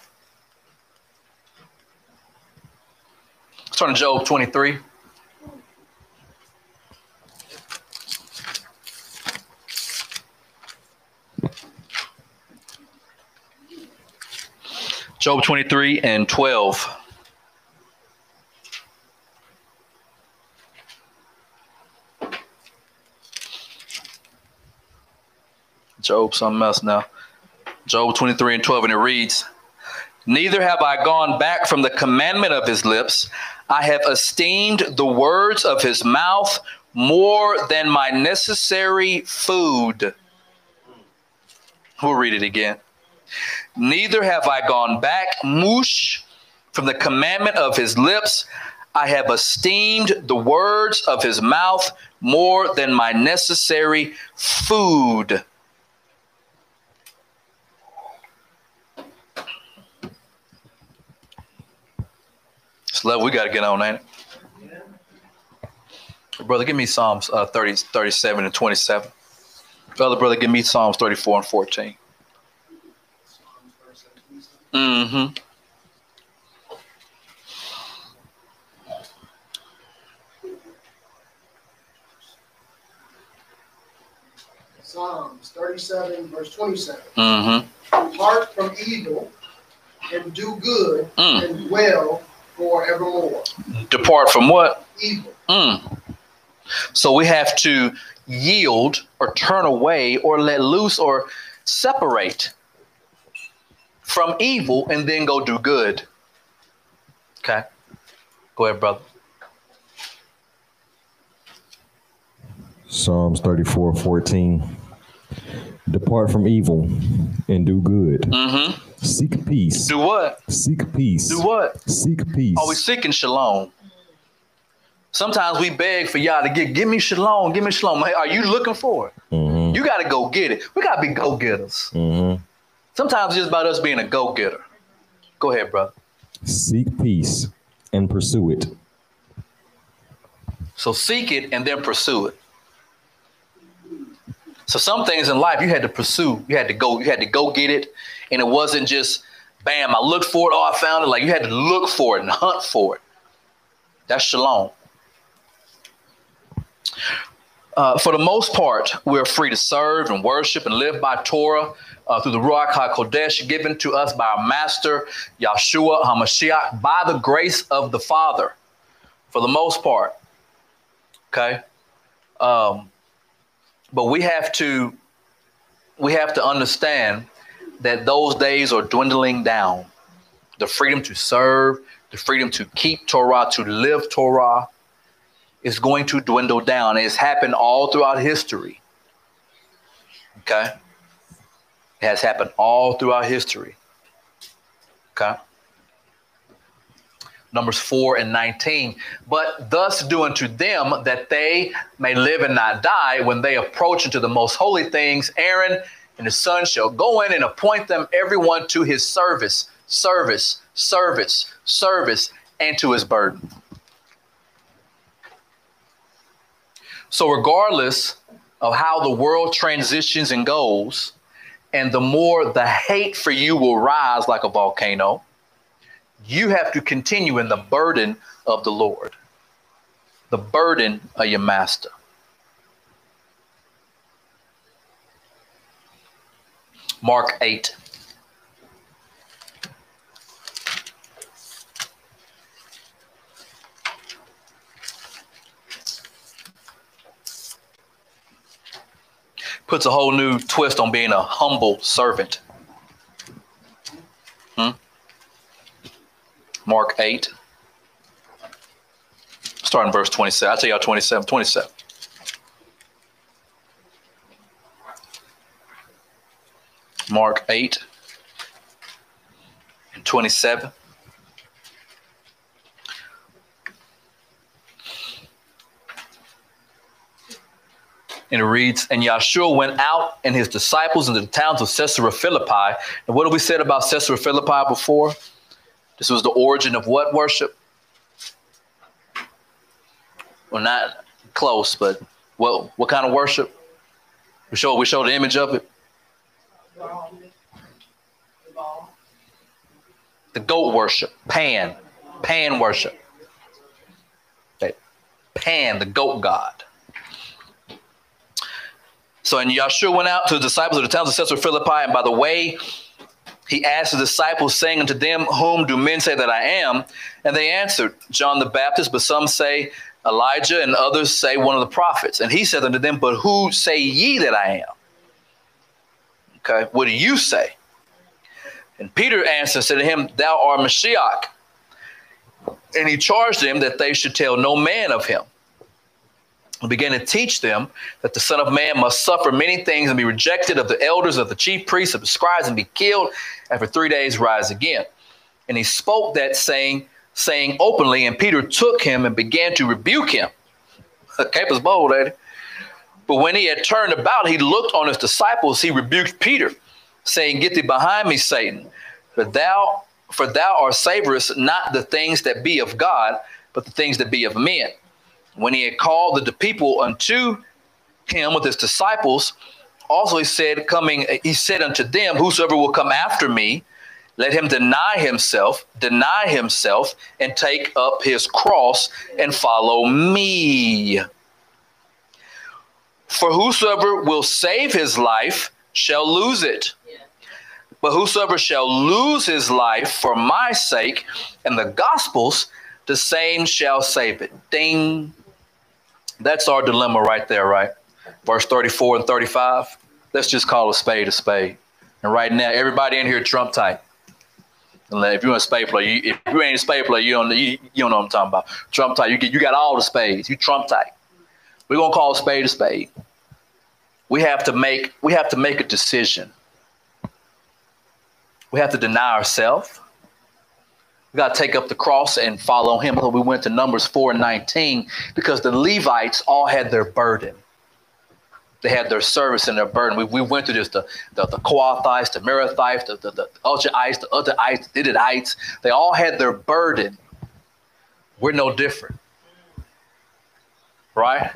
Let's turn to Job 23. Job 23 and 12. Job, something else now. Job 23 and 12, and it reads, Neither have I gone back from the commandment of his lips. I have esteemed the words of his mouth more than my necessary food. We'll read it again. Neither have I gone back, moosh, from the commandment of his lips. I have esteemed the words of his mouth more than my necessary food. It's level we got to get on, ain't it? Brother, give me Psalms uh, 30, 37 and 27. Other brother, give me Psalms 34 and 14. Mm-hmm. Psalms 37, verse 27. Mm-hmm. Depart from evil and do good Mm. and dwell forevermore. Depart from what? Evil. Mm. So we have to yield or turn away or let loose or separate from evil and then go do good. Okay. Go ahead, brother. Psalms 34 14. Depart from evil and do good. Mm-hmm. Seek peace. Do what? Seek peace. Do what? Seek peace. Are we seeking shalom? Sometimes we beg for y'all to get, give me shalom, give me shalom. Hey, are you looking for it? Mhm. You got to go get it. We got to be go getters. Mhm. Sometimes it's just about us being a go getter. Go ahead, brother. Seek peace and pursue it. So seek it and then pursue it. So some things in life you had to pursue, you had to go, you had to go get it, and it wasn't just bam, I looked for it, oh, I found it. Like you had to look for it and hunt for it. That's shalom. Uh, for the most part, we're free to serve and worship and live by Torah uh, through the Ruach HaKodesh given to us by our Master, Yahshua HaMashiach, by the grace of the Father. For the most part, okay? Um, but we have to we have to understand that those days are dwindling down. The freedom to serve the freedom to keep torah to live torah is going to dwindle down. It's happened all throughout history okay it has happened all throughout history okay Numbers 4 and 19. But thus do unto them that they may live and not die when they approach into the most holy things. Aaron and his sons shall go in and appoint them everyone to his service, service, service, service, and to his burden. So, regardless of how the world transitions and goes, and the more the hate for you will rise like a volcano, you have to continue in the burden of the Lord, the burden of your master. Mark 8. Puts a whole new twist on being a humble servant. Hmm? Mark 8. Starting verse 27. I'll tell y'all 27. 27. Mark 8 and 27. And it reads, And Yahshua went out and his disciples into the towns of Caesarea Philippi. And what have we said about Caesarea Philippi before? This was the origin of what worship? Well, not close, but what what kind of worship? We show we show the image of it. The goat worship, Pan, Pan worship. Okay. Pan, the goat god. So, and Yahshua went out to the disciples of the towns of Caesarea Philippi, and by the way, he asked the disciples, saying unto them, Whom do men say that I am? And they answered, John the Baptist, but some say Elijah, and others say one of the prophets. And he said unto them, But who say ye that I am? Okay, what do you say? And Peter answered, said to him, Thou art Mashiach. And he charged them that they should tell no man of him. And began to teach them that the Son of Man must suffer many things and be rejected of the elders, of the chief priests, of the scribes, and be killed, and for three days rise again. And he spoke that saying, saying openly, and Peter took him and began to rebuke him. [LAUGHS] Cape is bold, lady. But when he had turned about, he looked on his disciples, he rebuked Peter, saying, Get thee behind me, Satan, for thou for thou art savorest not the things that be of God, but the things that be of men. When he had called the people unto him with his disciples, also he said, coming, he said unto them, Whosoever will come after me, let him deny himself, deny himself, and take up his cross and follow me. For whosoever will save his life shall lose it. But whosoever shall lose his life for my sake and the gospel's, the same shall save it. Ding. That's our dilemma right there, right? Verse 34 and 35. Let's just call a spade a spade. And right now, everybody in here trump tight. If you're a spade player, you, if you ain't a spade player, you don't you, you don't know what I'm talking about. Trump tight. You get you got all the spades. You trump tight. We're gonna call a spade a spade. We have to make we have to make a decision. We have to deny ourselves. We got to take up the cross and follow him. So we went to Numbers 4 and 19 because the Levites all had their burden. They had their service and their burden. We, we went through this the, the, the Kohathites, the Merathites, the, the, the the Utherites, the Didites. They all had their burden. We're no different. Right?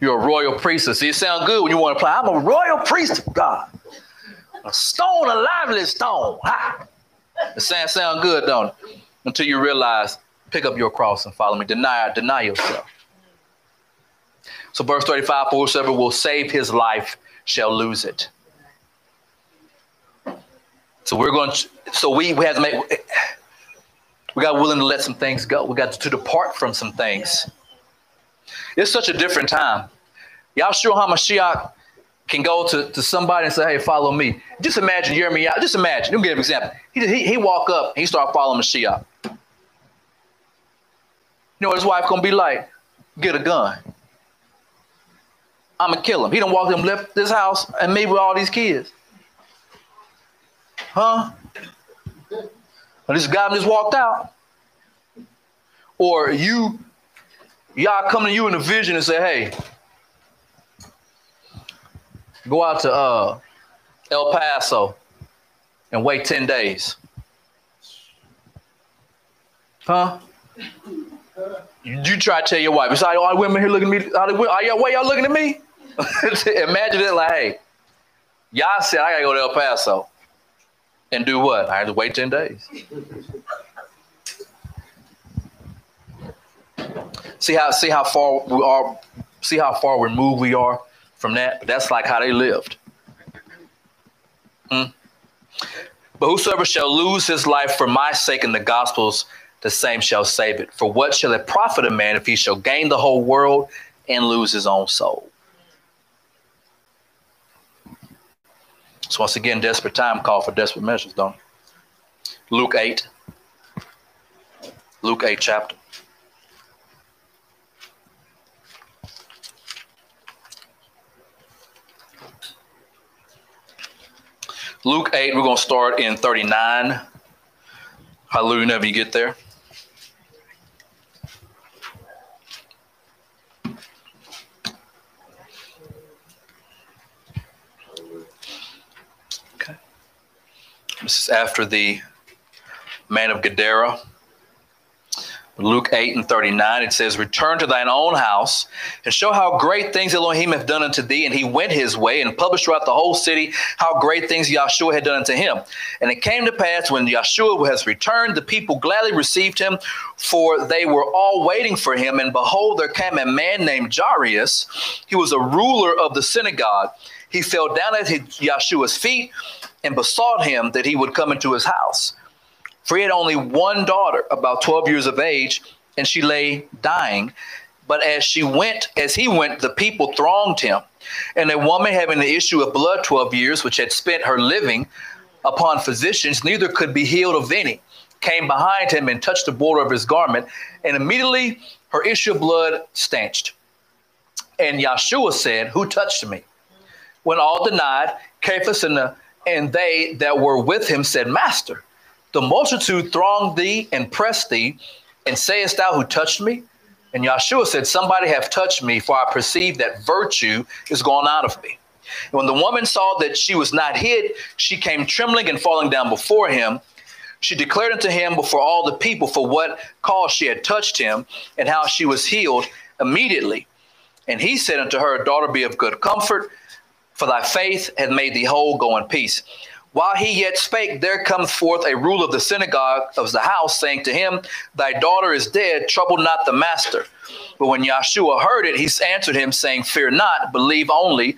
You're a royal priestess. See, it sounds good when you want to play. I'm a royal priest of God. A stone, a lively stone. Ha! It sounds sound good, don't it? Until you realize, pick up your cross and follow me. Deny, deny yourself. So verse 35, for whosoever will save his life shall lose it. So we're going to, so we, we have to make, we got willing to let some things go. We got to depart from some things. It's such a different time. Yahshua HaMashiach can go to, to somebody and say, hey, follow me. Just imagine, you hear me out. Just imagine. Let me give an example. He, he, he walk up and he start following Mashiach. You know what his wife gonna be like? Get a gun. I'm gonna kill him. He don't walk him left this house and me with all these kids. Huh? This guy just walked out. Or you, y'all come to you in a vision and say, hey, go out to uh, El Paso and wait 10 days. Huh? You, try to tell your wife, besides all the women here looking at me, all are y'all, why y'all looking at me? [LAUGHS] Imagine it like, hey, y'all said I gotta go to El Paso and do what? I had to wait 10 days. see how see how far we are, see how far removed we are from that. But that's like how they lived. Hmm? But whosoever shall lose his life for my sake in the gospels, the same shall save it. For what shall it profit a man if he shall gain the whole world and lose his own soul? So once again, desperate time call for desperate measures, don't? Luke 8. Luke 8 chapter. Luke 8, we're going to start in 39. Hallelujah, whenever you get there. Okay. This is after the man of Gadara. Luke 8 and 39, it says, Return to thine own house and show how great things Elohim hath done unto thee. And he went his way and published throughout the whole city how great things Yahshua had done unto him. And it came to pass when Yahshua has returned, the people gladly received him, for they were all waiting for him. And behold, there came a man named Jairus. He was a ruler of the synagogue. He fell down at Yahshua's feet and besought him that he would come into his house. He had only one daughter, about 12 years of age, and she lay dying. But as she went, as he went, the people thronged him. And a woman having the issue of blood 12 years, which had spent her living upon physicians, neither could be healed of any, came behind him and touched the border of his garment. And immediately her issue of blood stanched. And Yahshua said, Who touched me? When all denied, Cephas and, the, and they that were with him said, Master, the multitude thronged thee and pressed thee, and sayest thou who touched me? And Yahshua said, Somebody have touched me, for I perceive that virtue is gone out of me. And when the woman saw that she was not hid, she came trembling and falling down before him. She declared unto him before all the people for what cause she had touched him, and how she was healed immediately. And he said unto her, Daughter, be of good comfort, for thy faith hath made thee whole. Go in peace. While he yet spake, there cometh forth a ruler of the synagogue of the house, saying to him, Thy daughter is dead, trouble not the master. But when Yahshua heard it, he answered him, saying, Fear not, believe only,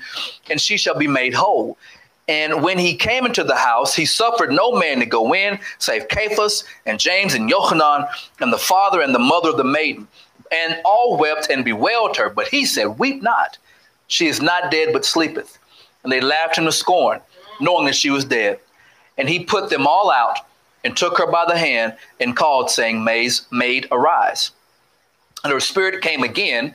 and she shall be made whole. And when he came into the house, he suffered no man to go in, save Cephas and James and Johanan, and the father and the mother of the maiden. And all wept and bewailed her. But he said, Weep not. She is not dead, but sleepeth. And they laughed him to scorn knowing that she was dead. And he put them all out and took her by the hand and called, saying, Maid, arise. And her spirit came again,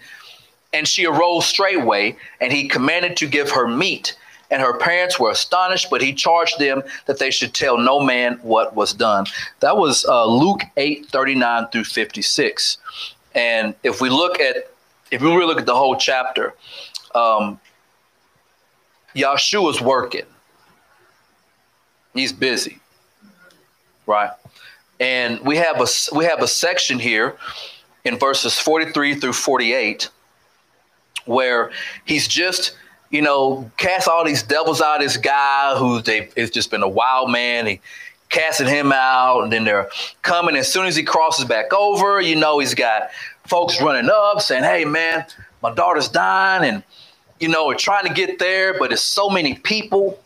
and she arose straightway, and he commanded to give her meat. And her parents were astonished, but he charged them that they should tell no man what was done. That was uh, Luke 8 39 through 56. And if we look at, if we really look at the whole chapter, um, Yahshua's working. He's busy, right? And we have a we have a section here in verses 43 through 48 where he's just you know cast all these devils out. This guy who they it's just been a wild man. He casting him out, and then they're coming. As soon as he crosses back over, you know he's got folks running up saying, "Hey man, my daughter's dying," and you know we're trying to get there, but it's so many people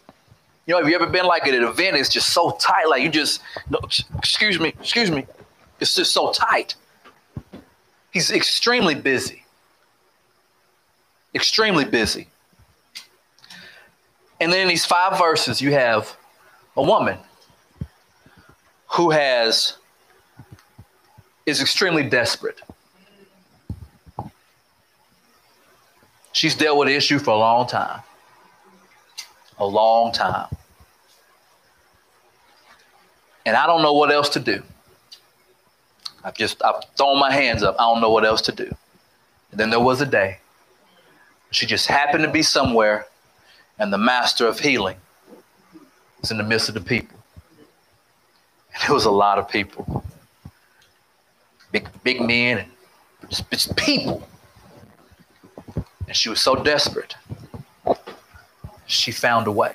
you know, have you ever been like at an event? It's just so tight. Like you just, no, excuse me, excuse me. It's just so tight. He's extremely busy. Extremely busy. And then in these five verses, you have a woman who has is extremely desperate. She's dealt with the issue for a long time. A long time and I don't know what else to do. I've just I've thrown my hands up. I don't know what else to do. And then there was a day. She just happened to be somewhere, and the master of healing was in the midst of the people. And there was a lot of people. Big big men and just, just people. And she was so desperate. She found a way.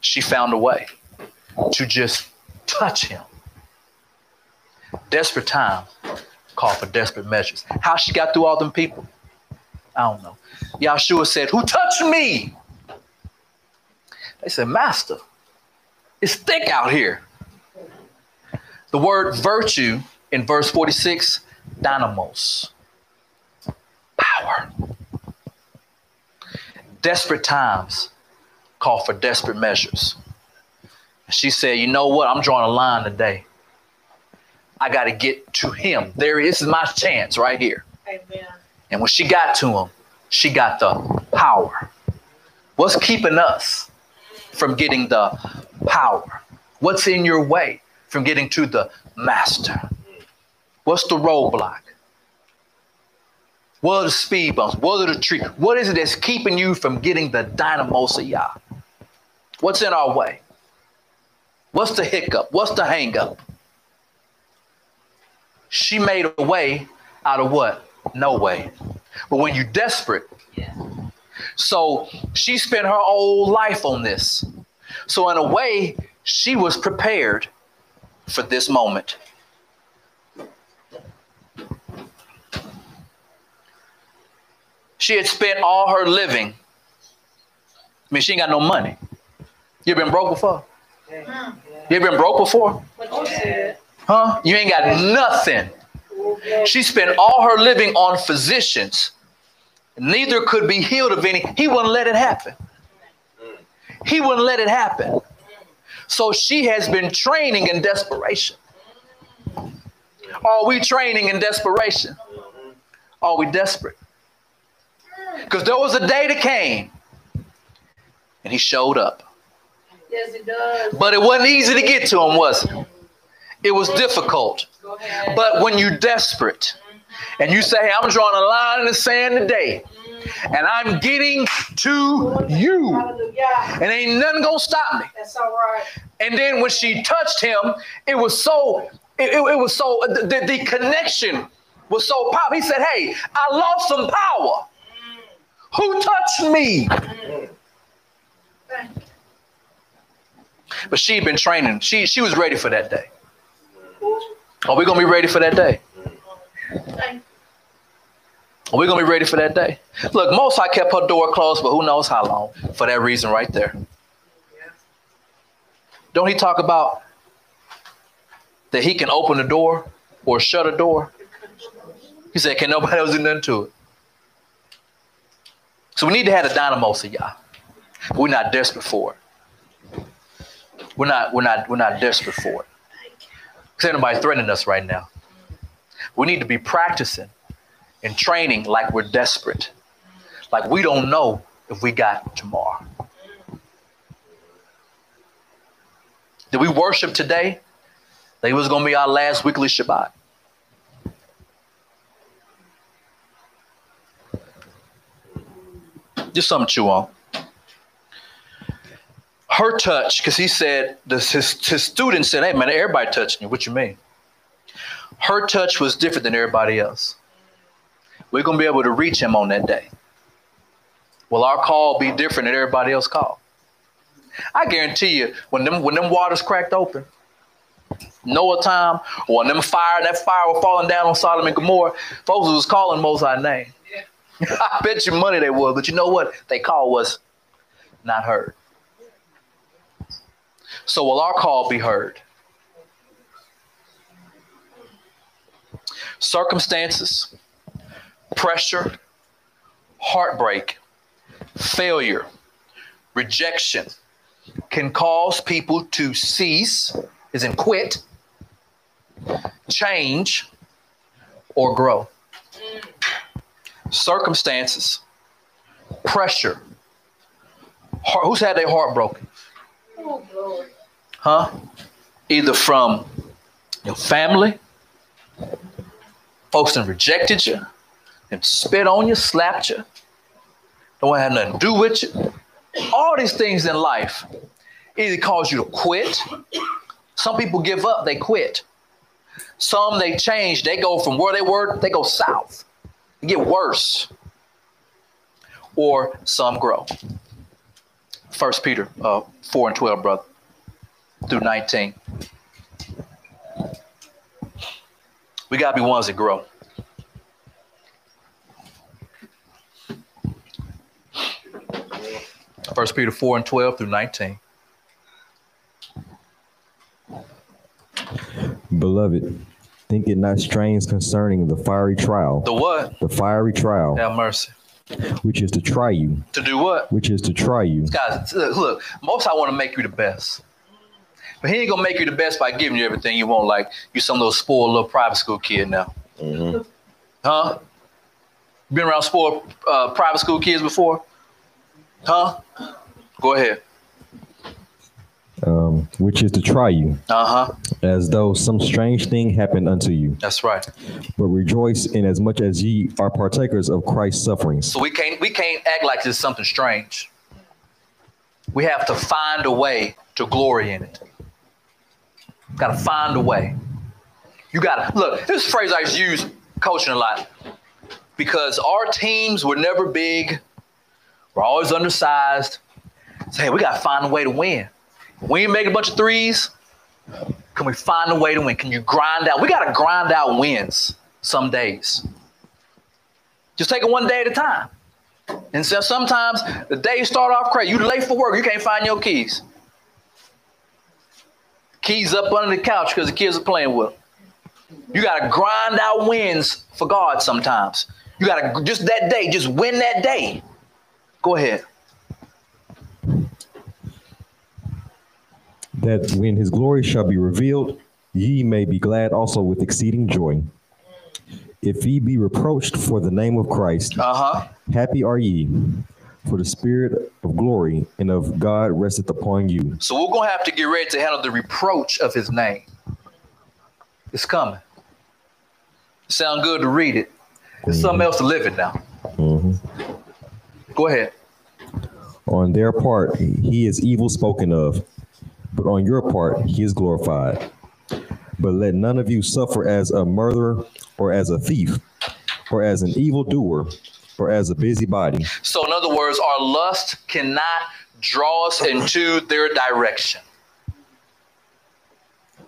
She found a way to just touch him. Desperate time call for desperate measures. How she got through all them people? I don't know. Yahshua said, Who touched me? They said, Master, it's thick out here. The word virtue in verse 46, dynamos, power. Desperate times call for desperate measures. She said, You know what? I'm drawing a line today. I got to get to him. There is my chance right here. Amen. And when she got to him, she got the power. What's keeping us from getting the power? What's in your way from getting to the master? What's the roadblock? What are the speed bumps? What are the trees? What is it that's keeping you from getting the dynamos of Yah? What's in our way? What's the hiccup? What's the hang up? She made a way out of what? No way. But when you're desperate, so she spent her whole life on this. So, in a way, she was prepared for this moment. She had spent all her living. I mean, she ain't got no money. You've been broke before? You ever been broke before? Huh? You ain't got nothing. She spent all her living on physicians. Neither could be healed of any. He wouldn't let it happen. He wouldn't let it happen. So she has been training in desperation. Are we training in desperation? Are we desperate? Because there was a day that came and he showed up. Yes, it does. But it wasn't easy to get to him, was it? It was difficult. But when you're desperate and you say, hey, I'm drawing a line in the sand today and I'm getting to you and ain't nothing gonna stop me. That's all right. And then when she touched him, it was so, it, it- it was so, the, the, the connection was so powerful. He said, hey, I lost some power. Who touched me? But she'd been training. She, she was ready for that day. Are we gonna be ready for that day? Are we gonna be ready for that day? Look, Most High kept her door closed, but who knows how long for that reason right there. Don't he talk about that he can open the door or shut a door? He said, Can nobody else do nothing to it? So we need to have a dynamo, so y'all. we're not desperate for it. We're not, we're not, we're not desperate for it. Because anybody threatening us right now. We need to be practicing and training like we're desperate. Like we don't know if we got tomorrow. Did we worship today? That it was going to be our last weekly Shabbat. Just something to chew on. Her touch, because he said, this, his, his student said, hey man, everybody touching you. What you mean? Her touch was different than everybody else. We're going to be able to reach him on that day. Will our call be different than everybody else call? I guarantee you, when them when them waters cracked open, Noah time, when them fire, that fire was falling down on Sodom and Gomorrah, folks was calling Most High's name. [LAUGHS] I bet you money they would, but you know what? They call was not heard. So will our call be heard? Circumstances, pressure, heartbreak, failure, rejection can cause people to cease, is in quit, change, or grow. Circumstances, pressure. Heart, who's had their heart broken? Oh. Huh? Either from your family, folks that rejected you, and spit on you, slapped you, don't have nothing to do with you. All these things in life either cause you to quit. Some people give up, they quit. Some they change, they go from where they were, they go south. They get worse. Or some grow. First Peter uh, 4 and 12, brother, through 19. We gotta be ones that grow. First Peter 4 and 12 through 19. Beloved, think it not strange concerning the fiery trial, The what? the fiery trial, Have mercy. which is to try you, To do what? which is to try you, Guys, look, Most High want to make you the best. But he ain't gonna make you the best by giving you everything you want, like you some little spoiled little private school kid now. Huh? Been around spoiled uh, private school kids before? Huh? Go ahead. um, which is to try you, Uh huh. as though some strange thing happened unto you. That's right. But rejoice in as much as ye are partakers of Christ's sufferings. So we can't we can't act like it's something strange. We have to find a way to glory in it. Got to find a way. You got to look. This phrase I use coaching a lot because our teams were never big. We're always undersized. So hey, we got to find a way to win. We ain't make a bunch of threes. Can we find a way to win? Can you grind out? We got to grind out wins some days. Just take it one day at a time. And so sometimes the days start off crazy. You late for work, you can't find your keys. Keys up under the couch because the kids are playing with them. You got to grind out wins for God sometimes. You got to just that day, just win that day. Go ahead. that when his glory shall be revealed, ye may be glad also with exceeding joy. If ye be reproached for the name of Christ, Uh huh. happy are ye, for the spirit of glory and of God resteth upon you. So we're going to have to get ready to handle the reproach of his name. It's coming. Sound good to read it. It's mm-hmm. something else to live it now. Mm-hmm. Go ahead. On their part, he is evil spoken of, but on your part, he is glorified. But let none of you suffer as a murderer, or as a thief, or as an evildoer, or as a busybody. So, in other words, our lust cannot draw us into their direction.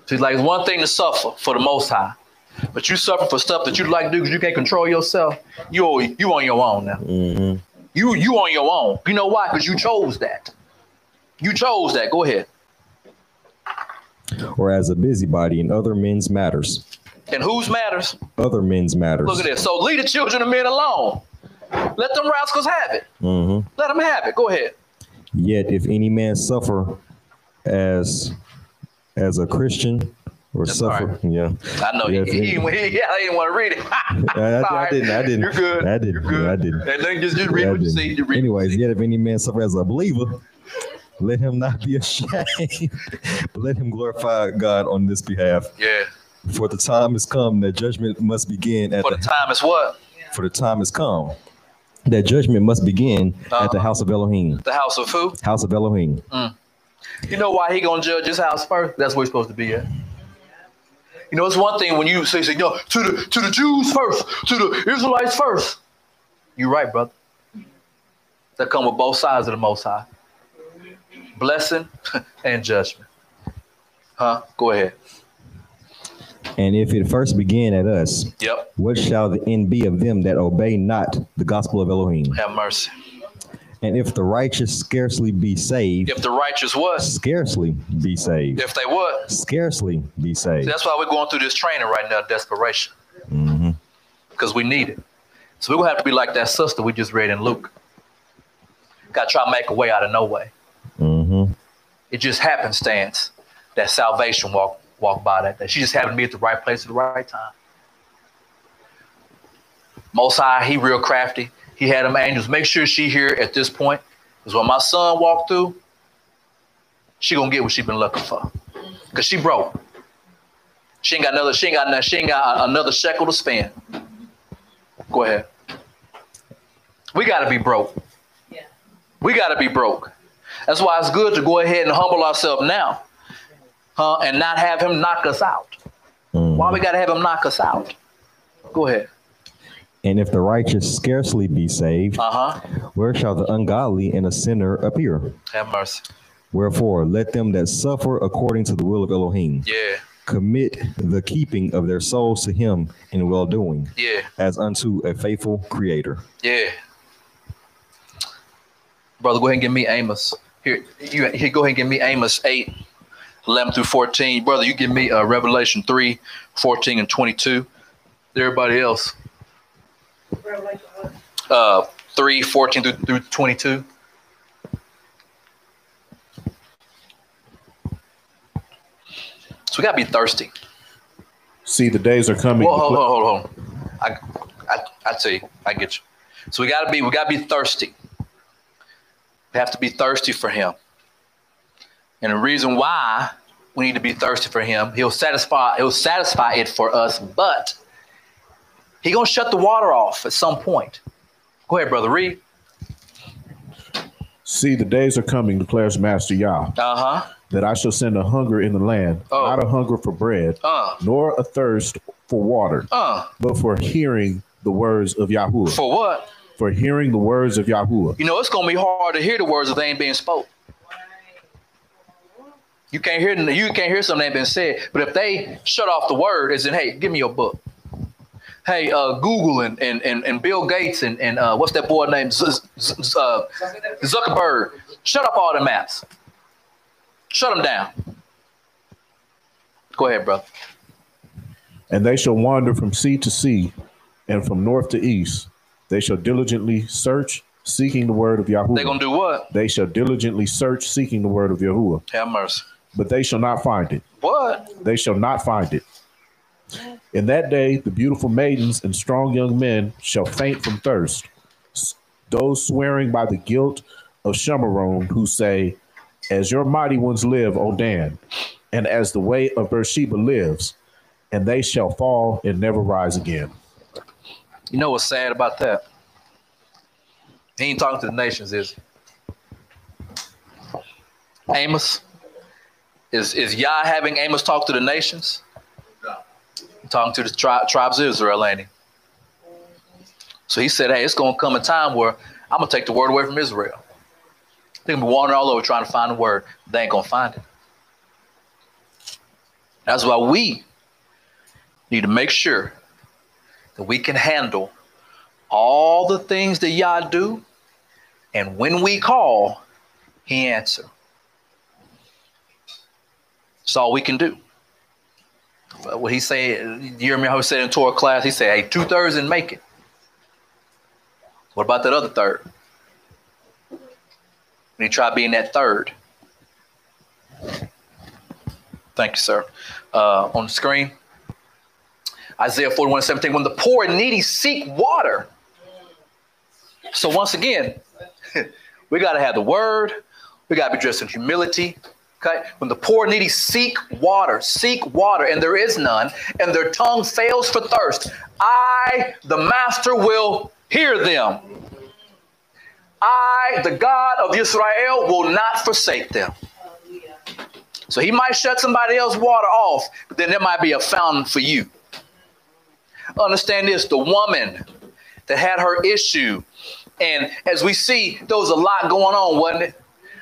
So, it's like it's one thing to suffer for the Most High, but you suffer for stuff that you like to do because you can't control yourself. You you on your own now. Mm-hmm. You you on your own. You know why? Because you chose that. You chose that. Go ahead. or as a busybody in other men's matters. And whose matters? Other men's matters. Look at this. So leave the children of men alone. Let them rascals have it. Mhm. Let them have it. Go ahead. Yet if any man suffer as as a Christian or That's suffer, all yeah. I know Yeah, he, he, he, yeah, I didn't want to read it. [LAUGHS] [LAUGHS] I, I- I didn't. I didn't. You're good. I didn't. You're good. I didn't. And then just, just read I what you see. You read what you Anyways, yet if any man suffer as a believer, [LAUGHS] let him not be ashamed, but let him glorify God on this behalf. Yeah. For the time has come that judgment must begin at For the the, time is what? for the time has come that judgment must begin at the Uh-huh. house of Elohim. The house of who? House of Elohim. You know why he gonna judge his house first? That's where he's supposed to be at. You know, it's one thing when you say, say, no, to the to the Jews first, to the Israelites first. You're right, brother. That come with both sides of the Most High. Blessing [LAUGHS] and judgment. Huh? Go ahead. And if it first begin at us, Yep. what shall the end be of them that obey not the gospel of Elohim? Have mercy. And if the righteous scarcely be saved, If the righteous what? scarcely be saved, If they what? scarcely be saved. That's why we're going through this training right now, desperation. Mhm. Because we need it. So we're gonna have to be like that sister we just read in Luke. Gotta try to make a way out of no way. Mhm. It just happenstance that salvation walk walk by that day. She just happened to be at the right place at the right time. Most High, he real crafty. He had them angels. Make sure she here at this point. Because when my son walked through, she gonna get what she been looking for. Cause she broke. She ain't got another, she ain't got nothing, she ain't got another shekel to spend. Go ahead. We gotta be broke. Yeah. We gotta be broke. That's why it's good to go ahead and humble ourselves now. Huh? And not have him knock us out. Mhm. Why we gotta have him knock us out? Go ahead. And if the righteous scarcely be saved, Uh-huh. where shall the ungodly and a sinner appear? Have mercy. Wherefore, let them that suffer according to the will of Elohim Yeah. commit the keeping of their souls to him in well doing, Yeah. as unto a faithful creator. Yeah. Brother, go ahead and give me Amos. Here, you here, go ahead and give me Amos 8, 11 through 14. Brother, you give me uh, Revelation 3, 14 and 22. Everybody else, uh, 3, 14 through, through 22. So we got to be thirsty. See, the days are coming. Well, hold on, hold on, hold on. I, I, I tell you, I get you. So we gotta be, we gotta be thirsty. We have to be thirsty for Him. And the reason why we need to be thirsty for him, he'll satisfy, he'll satisfy it for us, but he gonna shut the water off at some point. Go ahead, brother. Read. See, the days are coming, declares Master Yah, Uh-huh. that I shall send a hunger in the land, Oh. not a hunger for bread, Uh. nor a thirst for water, Uh. but for hearing the words of Yahuwah. For what? For hearing the words of Yahuwah. You know, it's gonna be hard to hear the words if they ain't being spoke. You can't hear you can't hear something that been said. But if they shut off the word, as in, hey, give me your book. Hey, uh, Google and, and, and, and Bill Gates and, and uh, what's that boy named Z- Z- Z- uh, Zuckerberg. Shut up all the maps. Shut them down. Go ahead, brother. And they shall wander from sea to sea, and from north to east. They shall diligently search, seeking the word of Yahuwah. They're gonna do what? They shall diligently search, seeking the word of Yahuwah, Have mercy. But they shall not find it. What? They shall not find it. In that day, the beautiful maidens and strong young men shall faint from thirst. Those swearing by the guilt of Shomeron, who say, As your mighty ones live, O Dan, and as the way of Beersheba lives, and they shall fall and never rise again. You know what's sad about that? He ain't talking to the nations, is he? Amos? Is is Yah having Amos talk to the nations? No. Talking to the tri- tribes of Israel, ain't he? So he said, hey, it's gonna come a time where I'm gonna take the word away from Israel. They're gonna be wandering all over trying to find the word. They ain't gonna find it. That's why we need to make sure that we can handle all the things that Yah do, and when we call, He answer. That's all we can do. What he said, how said in Torah class? He said, "Hey, two thirds and make it." What about that other third? When you try being that third. Thank you, sir. Uh, on the screen. Isaiah 41 17, when the poor and needy seek water. So once again, [LAUGHS] we got to have the word. We got to be dressed in humility. Okay. When the poor needy seek water, seek water, and there is none, and their tongue fails for thirst, I, the master, will hear them. I, the God of Israel, will not forsake them. So he might shut somebody else's water off, but then there might be a fountain for you. Understand this the woman that had her issue, and as we see, there was a lot going on, wasn't it?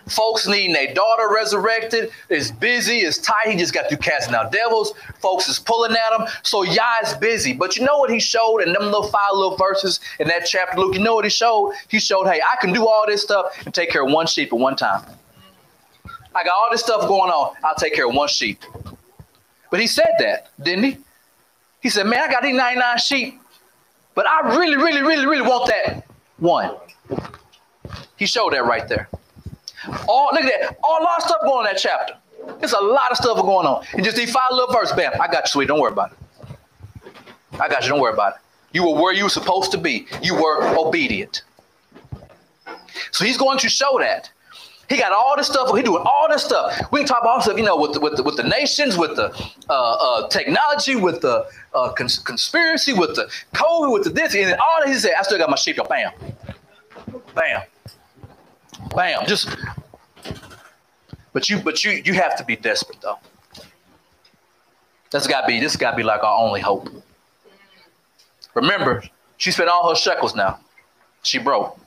Folks needing their daughter resurrected. It's busy, it's tight. He just got through casting out devils. Folks is pulling at him. So Yah is busy. But you know what he showed in them little five little verses in that chapter, Luke? You know what he showed? He showed, hey, I can do all this stuff and take care of one sheep at one time. I got all this stuff going on. I'll take care of one sheep. But he said that, didn't he? He said, man, I got these 99 sheep, but I really, really, really, really want that one. He showed that right there. All look at that. All our stuff going on that chapter. There's a lot of stuff going on. And just these five little verse, bam, I got you, sweet. Don't worry about it. I got you. Don't worry about it. You were where you were supposed to be. You were obedient. So he's going to show that. He got all this stuff. He doing all this stuff. We can talk about stuff, you know, with the, with the, with the nations, with the uh, uh, technology, with the uh, cons- conspiracy, with the COVID, with the this, and all that. He said, "I still got my sheep." Bam, bam, bam. Just, but you, but you, you have to be desperate though. That's got to be. This got to be like our only hope. Remember, she spent all her shekels. Now, she broke.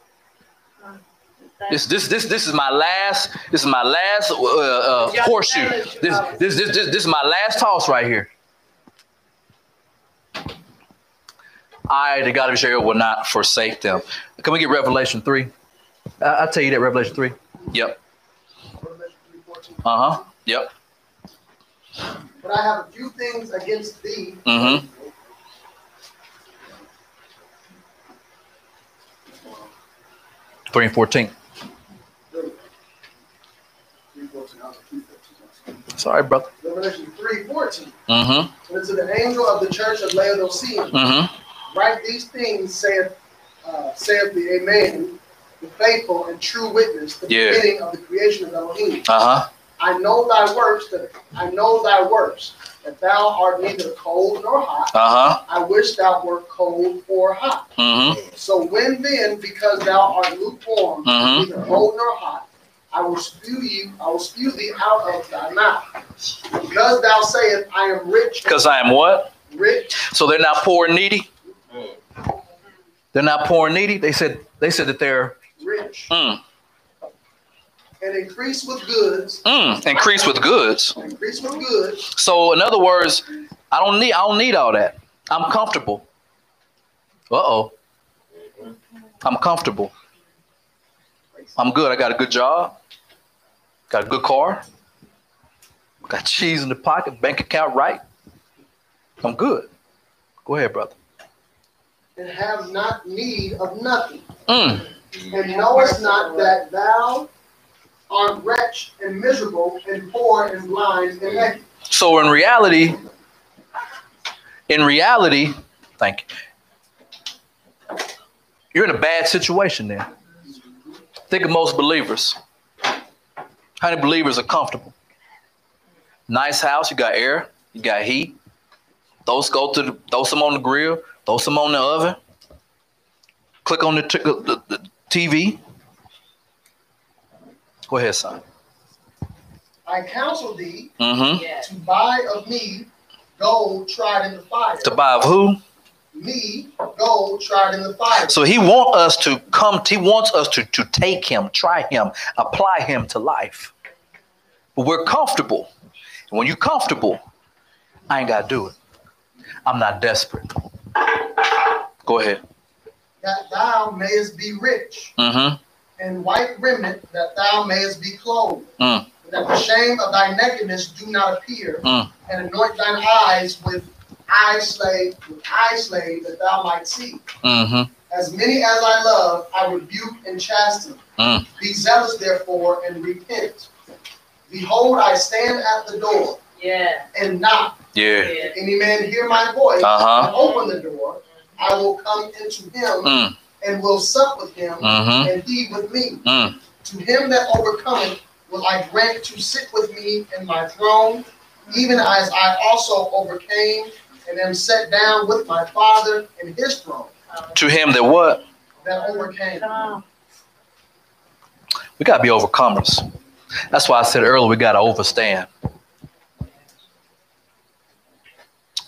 This this this this is my last. This is my last uh, uh, horseshoe. This, this this this this is my last toss right here. I, the God of Israel, will not forsake them. Can we get Revelation three? I, I'll tell you that Revelation three. Yep. Uh huh. Yep. But I have a few things against thee. Mm-hmm. Three and fourteen. 3:14, I was at 3:14. Sorry, brother. Revelation 3:14. Mm-hmm. And to the angel of the church of Laodicea, Mm-hmm. write these things, saith, uh, saith the Amen, the faithful and true witness, the Yeah. beginning of the creation of Elohim. Uh huh. I know thy works, that I know thy works, that thou art neither cold nor hot. Uh huh. I wish thou wert cold or hot. Mm-hmm. So when then, because thou art lukewarm, Mhm. neither cold nor hot, I will spew you, I will spew thee out of thy mouth. Because thou sayest, I am rich, Because I am what? rich, So they're not poor and needy. They're not poor and needy. They said they said that they're rich, mm, and increase with goods, mm, increased with goods. increase with goods, So in other words, I don't need I don't need all that. I'm comfortable. Uh oh. I'm comfortable. I'm good. I got a good job. Got a good car. Got cheese in the pocket. Bank account right. I'm good. Go ahead, brother. and have not need of nothing. Mm, And knowest not that thou art wretched and miserable and poor and blind and naked. So in reality, in reality, thank you. You're in a bad situation there. Think of most believers. How many believers are comfortable? Nice house, you got air, you got heat. Those go to the, throw some on the grill, throw some on the oven. Click on the, the, the TV. Go ahead, son. I counsel thee Mm-hmm. to buy of me gold tried in the fire. To buy of who? me gold tried in the fire. So he wants us to come. He wants us to to take him, try him, apply him to life. But we're comfortable. And when you're comfortable, I ain't gotta do it. I'm not desperate. Go ahead. That thou mayest be rich, Mm-hmm. and white remnant that thou mayest be clothed. Mm. That the shame of thy nakedness do not appear, Mm. and anoint thine eyes with eye slave, with eye slave, that thou might see. Mm-hmm. As many as I love, I rebuke and chasten. Mm. Be zealous, therefore, and repent. Behold, I stand at the door Yeah. and knock. Yeah. If any man hear my voice Uh-huh. and open the door, I will come into him Mm. and will sup with him, Mm-hmm. and he with me. Mm. To him that overcometh will I grant to sit with me in my throne, even as I also overcame and am set down with my Father in his throne. To him that what? That overcame. We gotta be overcomers. That's why I said earlier we gotta overstand.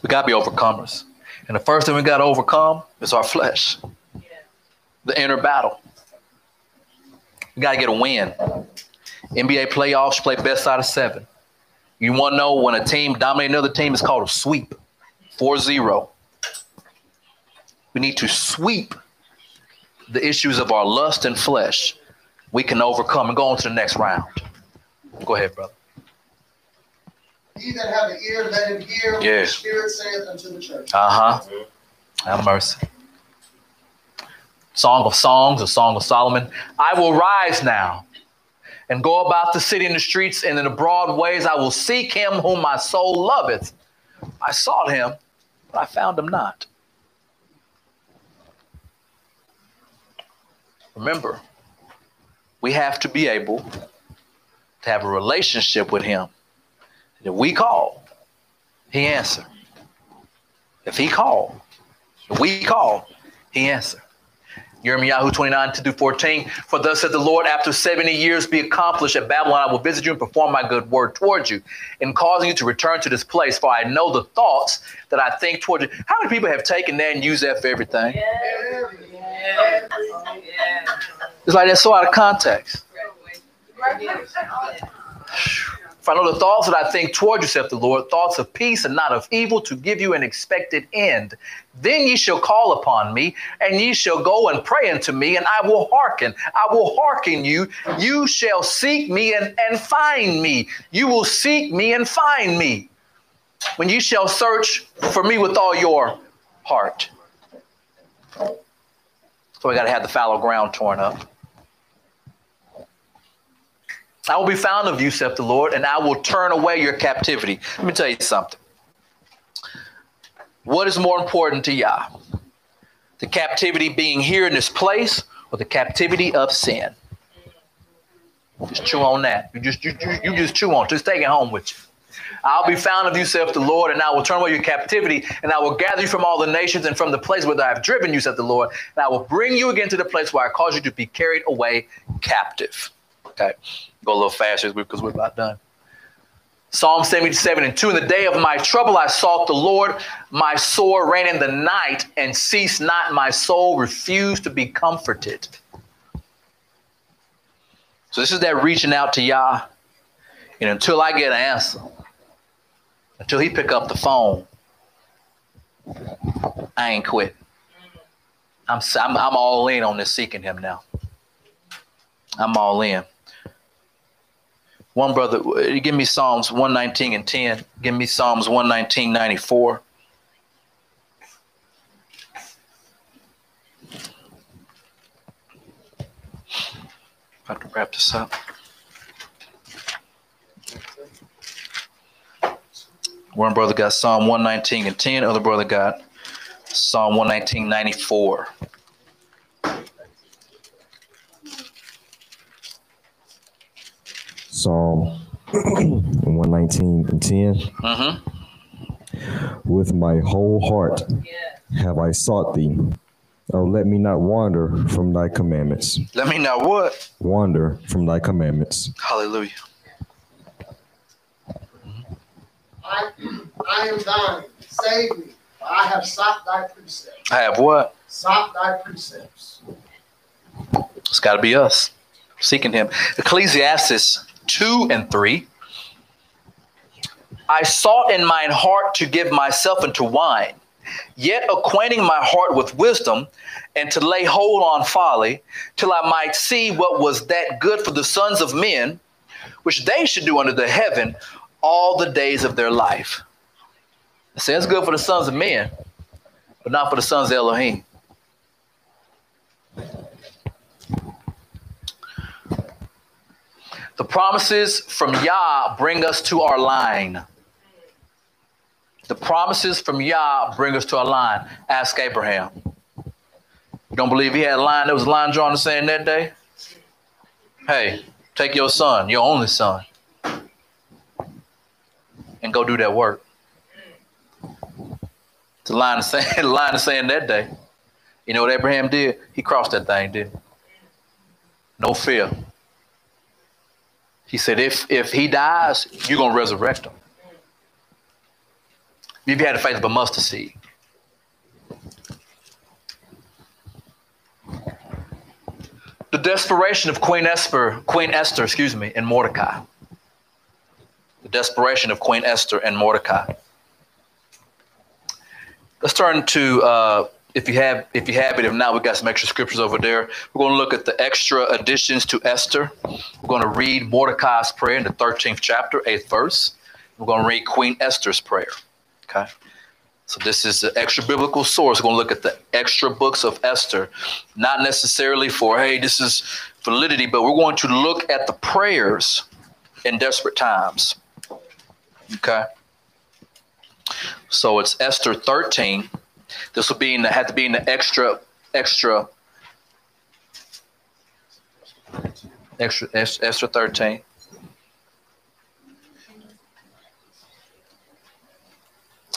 We gotta be overcomers. And the first thing we gotta overcome is our flesh. The inner battle. We gotta get a win. NBA playoffs play best out of seven. You wanna know when a team dominates another team, it's called a sweep. 4-0. We need to sweep the issues of our lust and flesh we can overcome and go on to the next round. Go ahead, brother. He that have an ear, let him hear what Yeah. the Spirit saith unto the church. Uh huh. Have mercy. Song of Songs, a Song of Solomon. I will rise now and go about the city in the streets and in the broad ways. I will seek him whom my soul loveth. I sought him, but I found him not. Remember, we have to be able to have a relationship with him. If we call, he answer. If he called, if we call, he answer. Jeremiah 29 to 14. For thus said the Lord, after 70 years be accomplished at Babylon, I will visit you and perform my good word towards you, in causing you to return to this place. For I know the thoughts that I think towards you. How many people have taken that and used that for everything? Yeah. Yeah. Yeah. It's like that's so out of context. For I know the thoughts that I think toward you, the Lord, thoughts of peace and not of evil, to give you an expected end. Then ye shall call upon me, and ye shall go and pray unto me, and I will hearken. I will hearken you. You shall seek me and, and find me. You will seek me and find me. When you shall search for me with all your heart. So we got to have the fallow ground torn up. I will be found of you, saith the Lord, and I will turn away your captivity. Let me tell you something. What is more important to Yah? The captivity being here in this place or the captivity of sin? Just chew on that. You just you, you, you just chew on. Just take it home with you. I'll be found of you, saith the Lord, and I will turn away your captivity, and I will gather you from all the nations and from the place where I have driven you, saith the Lord, and I will bring you again to the place where I caused you to be carried away captive. Okay, go a little faster because we're about done. Psalm 77 and 2 In the day of my trouble I sought the Lord. My sore ran in the night and ceased not. My soul refused to be comforted. So this is that reaching out to Yah. And until I get an answer, until he pick up the phone, I ain't quit. I'm, I'm, I'm all in on this seeking him now. I'm all in. One brother, uh, give me Psalms 119 and 10. Give me Psalms 119, 94. About to wrap this up. One brother got Psalm 119 and 10. Other brother got Psalm 119, 94. Psalm 119 and 10. Mm-hmm. With my whole heart have I sought thee. Oh, let me not wander from thy commandments. Let me not what. Wander from thy commandments. Hallelujah. I, I am thine. Save me. I have sought thy precepts. I have what? Sought thy precepts. It's got to be us seeking him. Ecclesiastes 2 and 3. I sought in mine heart to give myself into wine, yet acquainting my heart with wisdom, and to lay hold on folly, till I might see what was that good for the sons of men, which they should do under the heaven all the days of their life. It says good for the sons of men, but not for the sons of Elohim. The promises from Yah bring us to our line. The promises from Yah bring us to our line. Ask Abraham. You don't believe he had a line? There was a line drawn the sand that day? Hey, take your son, your only son, and go do that work. The line of saying, [LAUGHS] line of saying that day. You know what Abraham did? He crossed that thing, did No fear. He said, if if he dies, you're gonna resurrect him. If you had the faith of a mustard seed. The desperation of Queen Esther, Queen Esther, excuse me, and Mordecai. The desperation of Queen Esther and Mordecai. Let's turn to uh, if you have if you have it. If not, we got some extra scriptures over there. We're going to look at the extra additions to Esther. We're going to read Mordecai's prayer in the 13th chapter, 8th verse. We're going to read Queen Esther's prayer. Okay. So this is the extra biblical source. We're going to look at the extra books of Esther, not necessarily for hey, this is validity, but we're going to look at the prayers in desperate times. Okay. So it's Esther 13. This will be in the had to be in the extra extra extra Esther 13.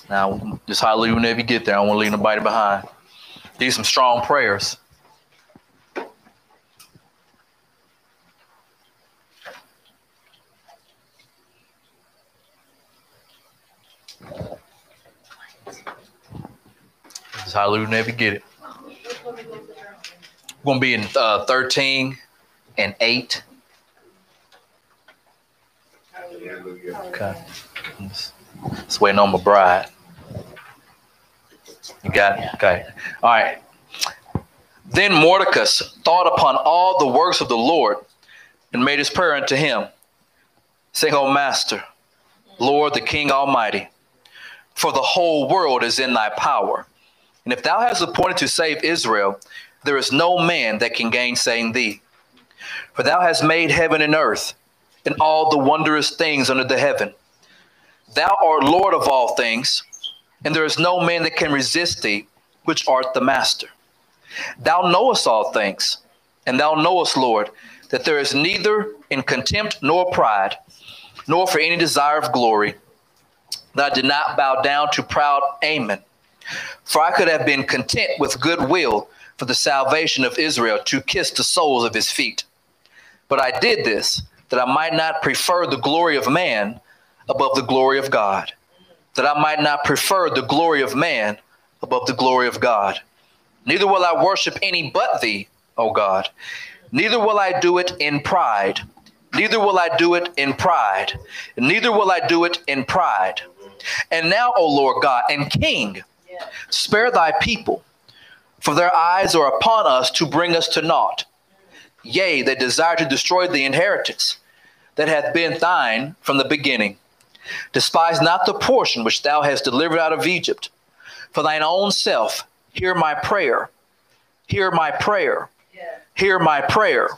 Now, just hallelujah whenever you get there. I don't want to leave nobody behind. These some strong prayers. Hallelujah whenever you get it. We're going to be in uh, 13 and 8. Okay. Just waiting on my bride. You got it? Okay. All right. Then Mordecai thought upon all the works of the Lord and made his prayer unto him, saying, O Master, Lord, the King Almighty, for the whole world is in thy power. And if thou hast appointed to save Israel, there is no man that can gainsay thee. For thou hast made heaven and earth, and all the wondrous things under the heaven. Thou art Lord of all things, and there is no man that can resist thee, which art the master. Thou knowest all things, and thou knowest, Lord, that there is neither in contempt nor pride, nor for any desire of glory, that I did not bow down to proud Aman. For I could have been content with goodwill for the salvation of Israel to kiss the soles of his feet. But I did this that I might not prefer the glory of man above the glory of God, that I might not prefer the glory of man above the glory of God. Neither will I worship any but thee, O God. Neither will I do it in pride. Neither will I do it in pride. Neither will I do it in pride. And now, O Lord God and King, spare thy people, for their eyes are upon us to bring us to naught. Yea, they desire to destroy the inheritance that hath been thine from the beginning. Despise not the portion which thou hast delivered out of Egypt. For thine own self, hear my prayer. Hear my prayer. Hear my prayer.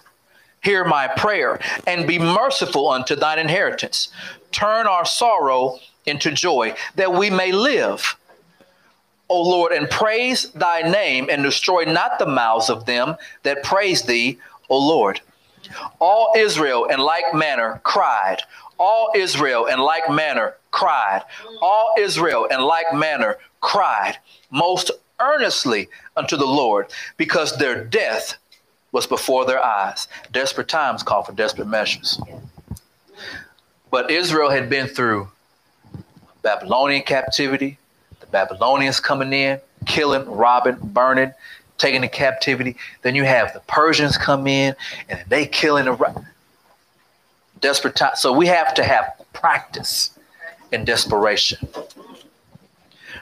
Hear my prayer. And be merciful unto thine inheritance. Turn our sorrow into joy, that we may live. O Lord, and praise thy name, and destroy not the mouths of them that praise thee, O Lord. All Israel in like manner cried. All Israel in like manner cried. All Israel in like manner cried most earnestly unto the Lord because their death was before their eyes. Desperate times call for desperate measures. But Israel had been through Babylonian captivity, Babylonians coming in, killing, robbing, burning, taking to captivity. Then you have the Persians come in and they killing the desperate time. So we have to have practice in desperation.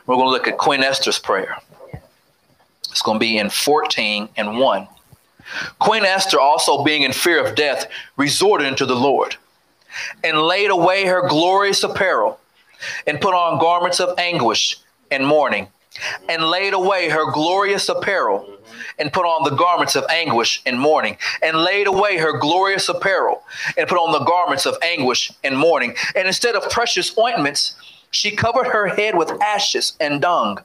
We're going to look at Queen Esther's prayer. It's going to be in 14 and 1. Queen Esther, also being in fear of death, resorted unto the Lord and laid away her glorious apparel and put on garments of anguish and mourning and laid away her glorious apparel and put on the garments of anguish and mourning and laid away her glorious apparel and put on the garments of anguish and mourning. And instead of precious ointments she covered her head with ashes and dung.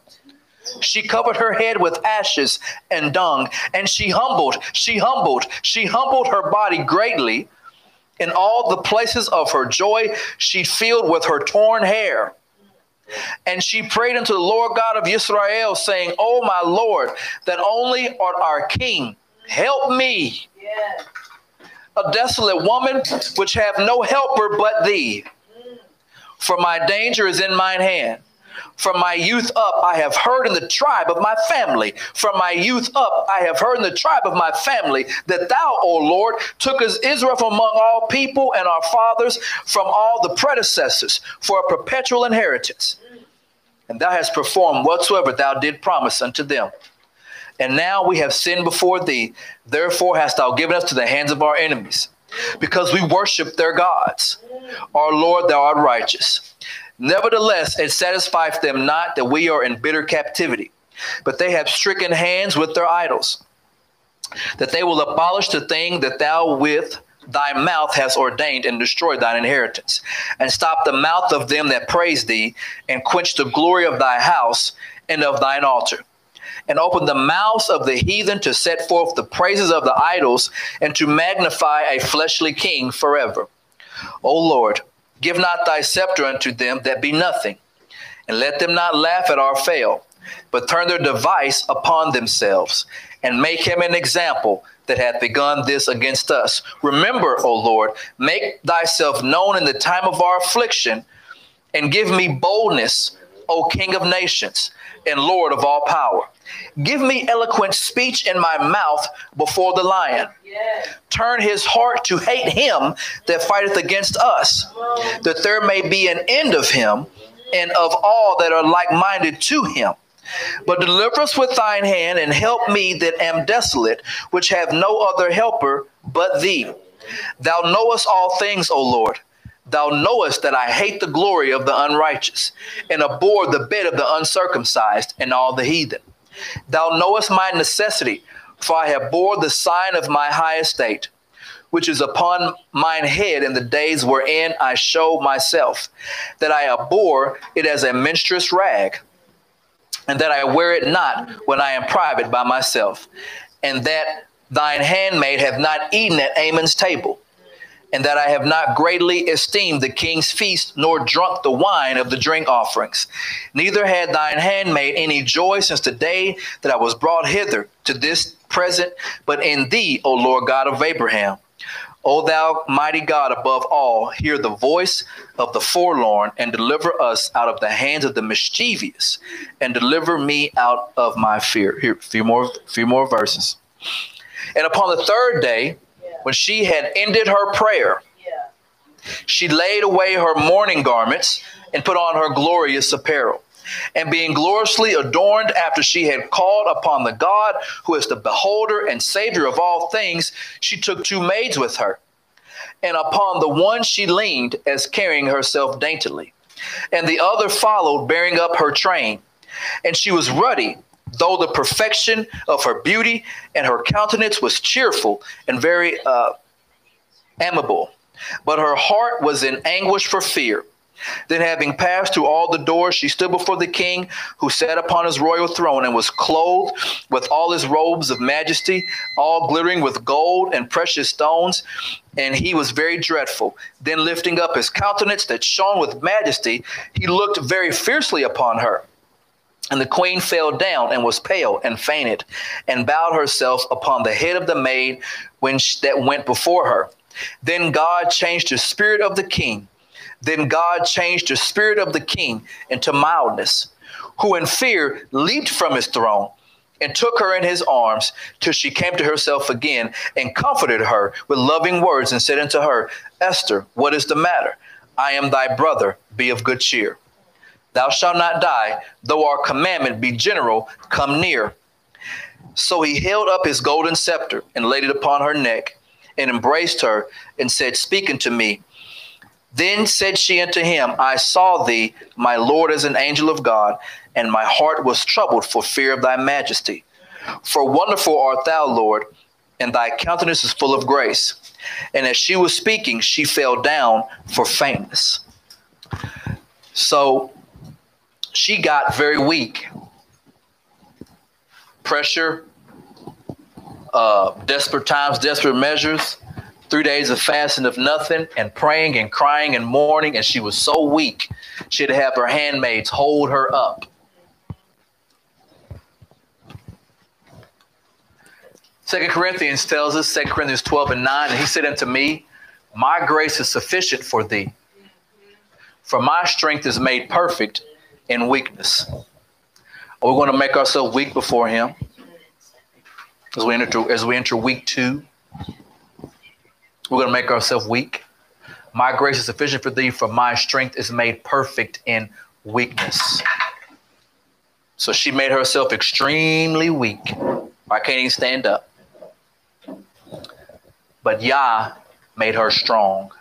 She covered her head with ashes and dung and she humbled she humbled she humbled her body greatly. In all the places of her joy she filled with her torn hair and she prayed unto the Lord God of Israel, saying, Oh, my Lord, that only art our King, help me, yes. a desolate woman which have no helper but thee. For my danger is in mine hand. From my youth up, I have heard in the tribe of my family. From my youth up, I have heard in the tribe of my family that thou, O Lord, tookest Israel from among all people and our fathers from all the predecessors for a perpetual inheritance. And thou hast performed whatsoever thou did promise unto them. And now we have sinned before thee. Therefore hast thou given us to the hands of our enemies, because we worship their gods. Our Lord, thou art righteous. Nevertheless, it satisfieth them not that we are in bitter captivity, but they have stricken hands with their idols, that they will abolish the thing that thou with thy mouth hast ordained and destroy thine inheritance, and stop the mouth of them that praise thee, and quench the glory of thy house and of thine altar. And open the mouths of the heathen to set forth the praises of the idols, and to magnify a fleshly king forever. O Lord, Give not thy scepter unto them that be nothing, and let them not laugh at our fail, but turn their device upon themselves, and make him an example that hath begun this against us. Remember, O Lord, make thyself known in the time of our affliction, and give me boldness, O King of nations, and Lord of all power. Give me eloquent speech in my mouth before the lion. Turn his heart to hate him that fighteth against us, that there may be an end of him and of all that are like minded to him. But deliver us with thine hand and help me that am desolate, which have no other helper but thee. Thou knowest all things, O Lord. Thou knowest that I hate the glory of the unrighteous and abhor the bed of the uncircumcised and all the heathen. Thou knowest my necessity, for I have bore the sign of my high estate, which is upon mine head in the days wherein I show myself, that I abhor it as a menstruous rag, and that I wear it not when I am private by myself, and that thine handmaid hath not eaten at Aman's table, and that I have not greatly esteemed the king's feast, nor drunk the wine of the drink offerings. Neither had thine handmaid any joy since the day that I was brought hither to this present, but in thee, O Lord God of Abraham. O thou mighty God above all, hear the voice of the forlorn and deliver us out of the hands of the mischievous, and deliver me out of my fear. Here, a few more, few more verses. And upon the third day, when she had ended her prayer, she laid away her mourning garments and put on her glorious apparel. And being gloriously adorned after she had called upon the God who is the beholder and savior of all things, she took two maids with her. And upon the one she leaned as carrying herself daintily, and the other followed, bearing up her train. And she was ruddy, though the perfection of her beauty and her countenance was cheerful and very uh, amiable. But her heart was in anguish for fear. Then, having passed through all the doors, she stood before the king, who sat upon his royal throne and was clothed with all his robes of majesty, all glittering with gold and precious stones. And he was very dreadful. Then, lifting up his countenance that shone with majesty, he looked very fiercely upon her. And the queen fell down and was pale and fainted, and bowed herself upon the head of the maid when she, that went before her. Then God changed the spirit of the king then God changed the spirit of the king into mildness, who in fear leaped from his throne and took her in his arms till she came to herself again and comforted her with loving words and said unto her, Esther, what is the matter? I am thy brother, be of good cheer. Thou shalt not die, though our commandment be general, come near. So he held up his golden scepter and laid it upon her neck and embraced her and said, Speak unto me. Then said she unto him, I saw thee, my Lord, as an angel of God, and my heart was troubled for fear of thy majesty. For wonderful art thou, Lord, and thy countenance is full of grace. And as she was speaking, she fell down for faintness. So she got very weak. Pressure, uh, desperate times, desperate measures three days of fasting of nothing and praying and crying and mourning, and she was so weak, she had to have her handmaids hold her up. Second Corinthians tells us, Second Corinthians 12 and 9, and he said unto me, My grace is sufficient for thee, for my strength is made perfect in weakness. We're going to make ourselves weak before him as we enter, as we enter week two. We're going to make ourselves weak. My grace is sufficient for thee, for my strength is made perfect in weakness. So she made herself extremely weak. I can't even stand up. But Yah made her strong.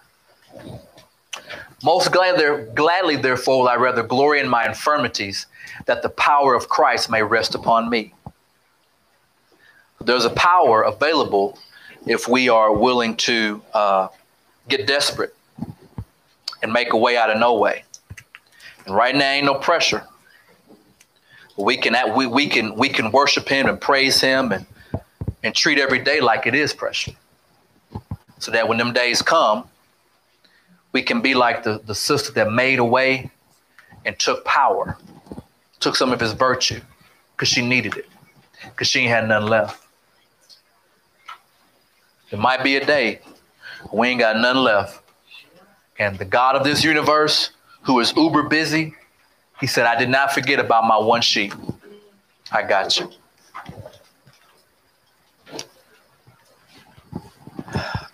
Most gladly, gladly, therefore, will I rather glory in my infirmities, that the power of Christ may rest upon me. There's a power available if we are willing to uh, get desperate and make a way out of no way. And right now ain't no pressure. We can we, we can we can worship him and praise him and and treat every day like it is pressure. So that when them days come, we can be like the, the sister that made a way and took power, took some of his virtue because she needed it, because she had nothing left. There might be a day we ain't got nothing left. And the God of this universe, who is uber busy, he said, I did not forget about my one sheep. I got you.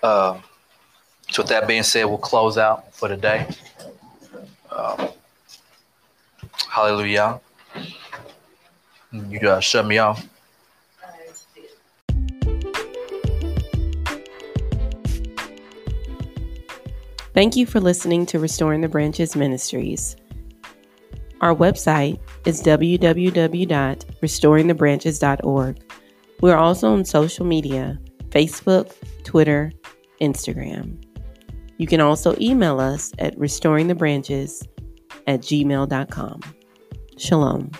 Uh, so, with that being said, we'll close out for today. day. Uh, hallelujah. You uh, shut me off. Thank you for listening to Restoring the Branches Ministries. Our website is www.restoringthebranches.org. We're also on social media Facebook, Twitter, Instagram. You can also email us at restoringthebranches at gmail.com. Shalom.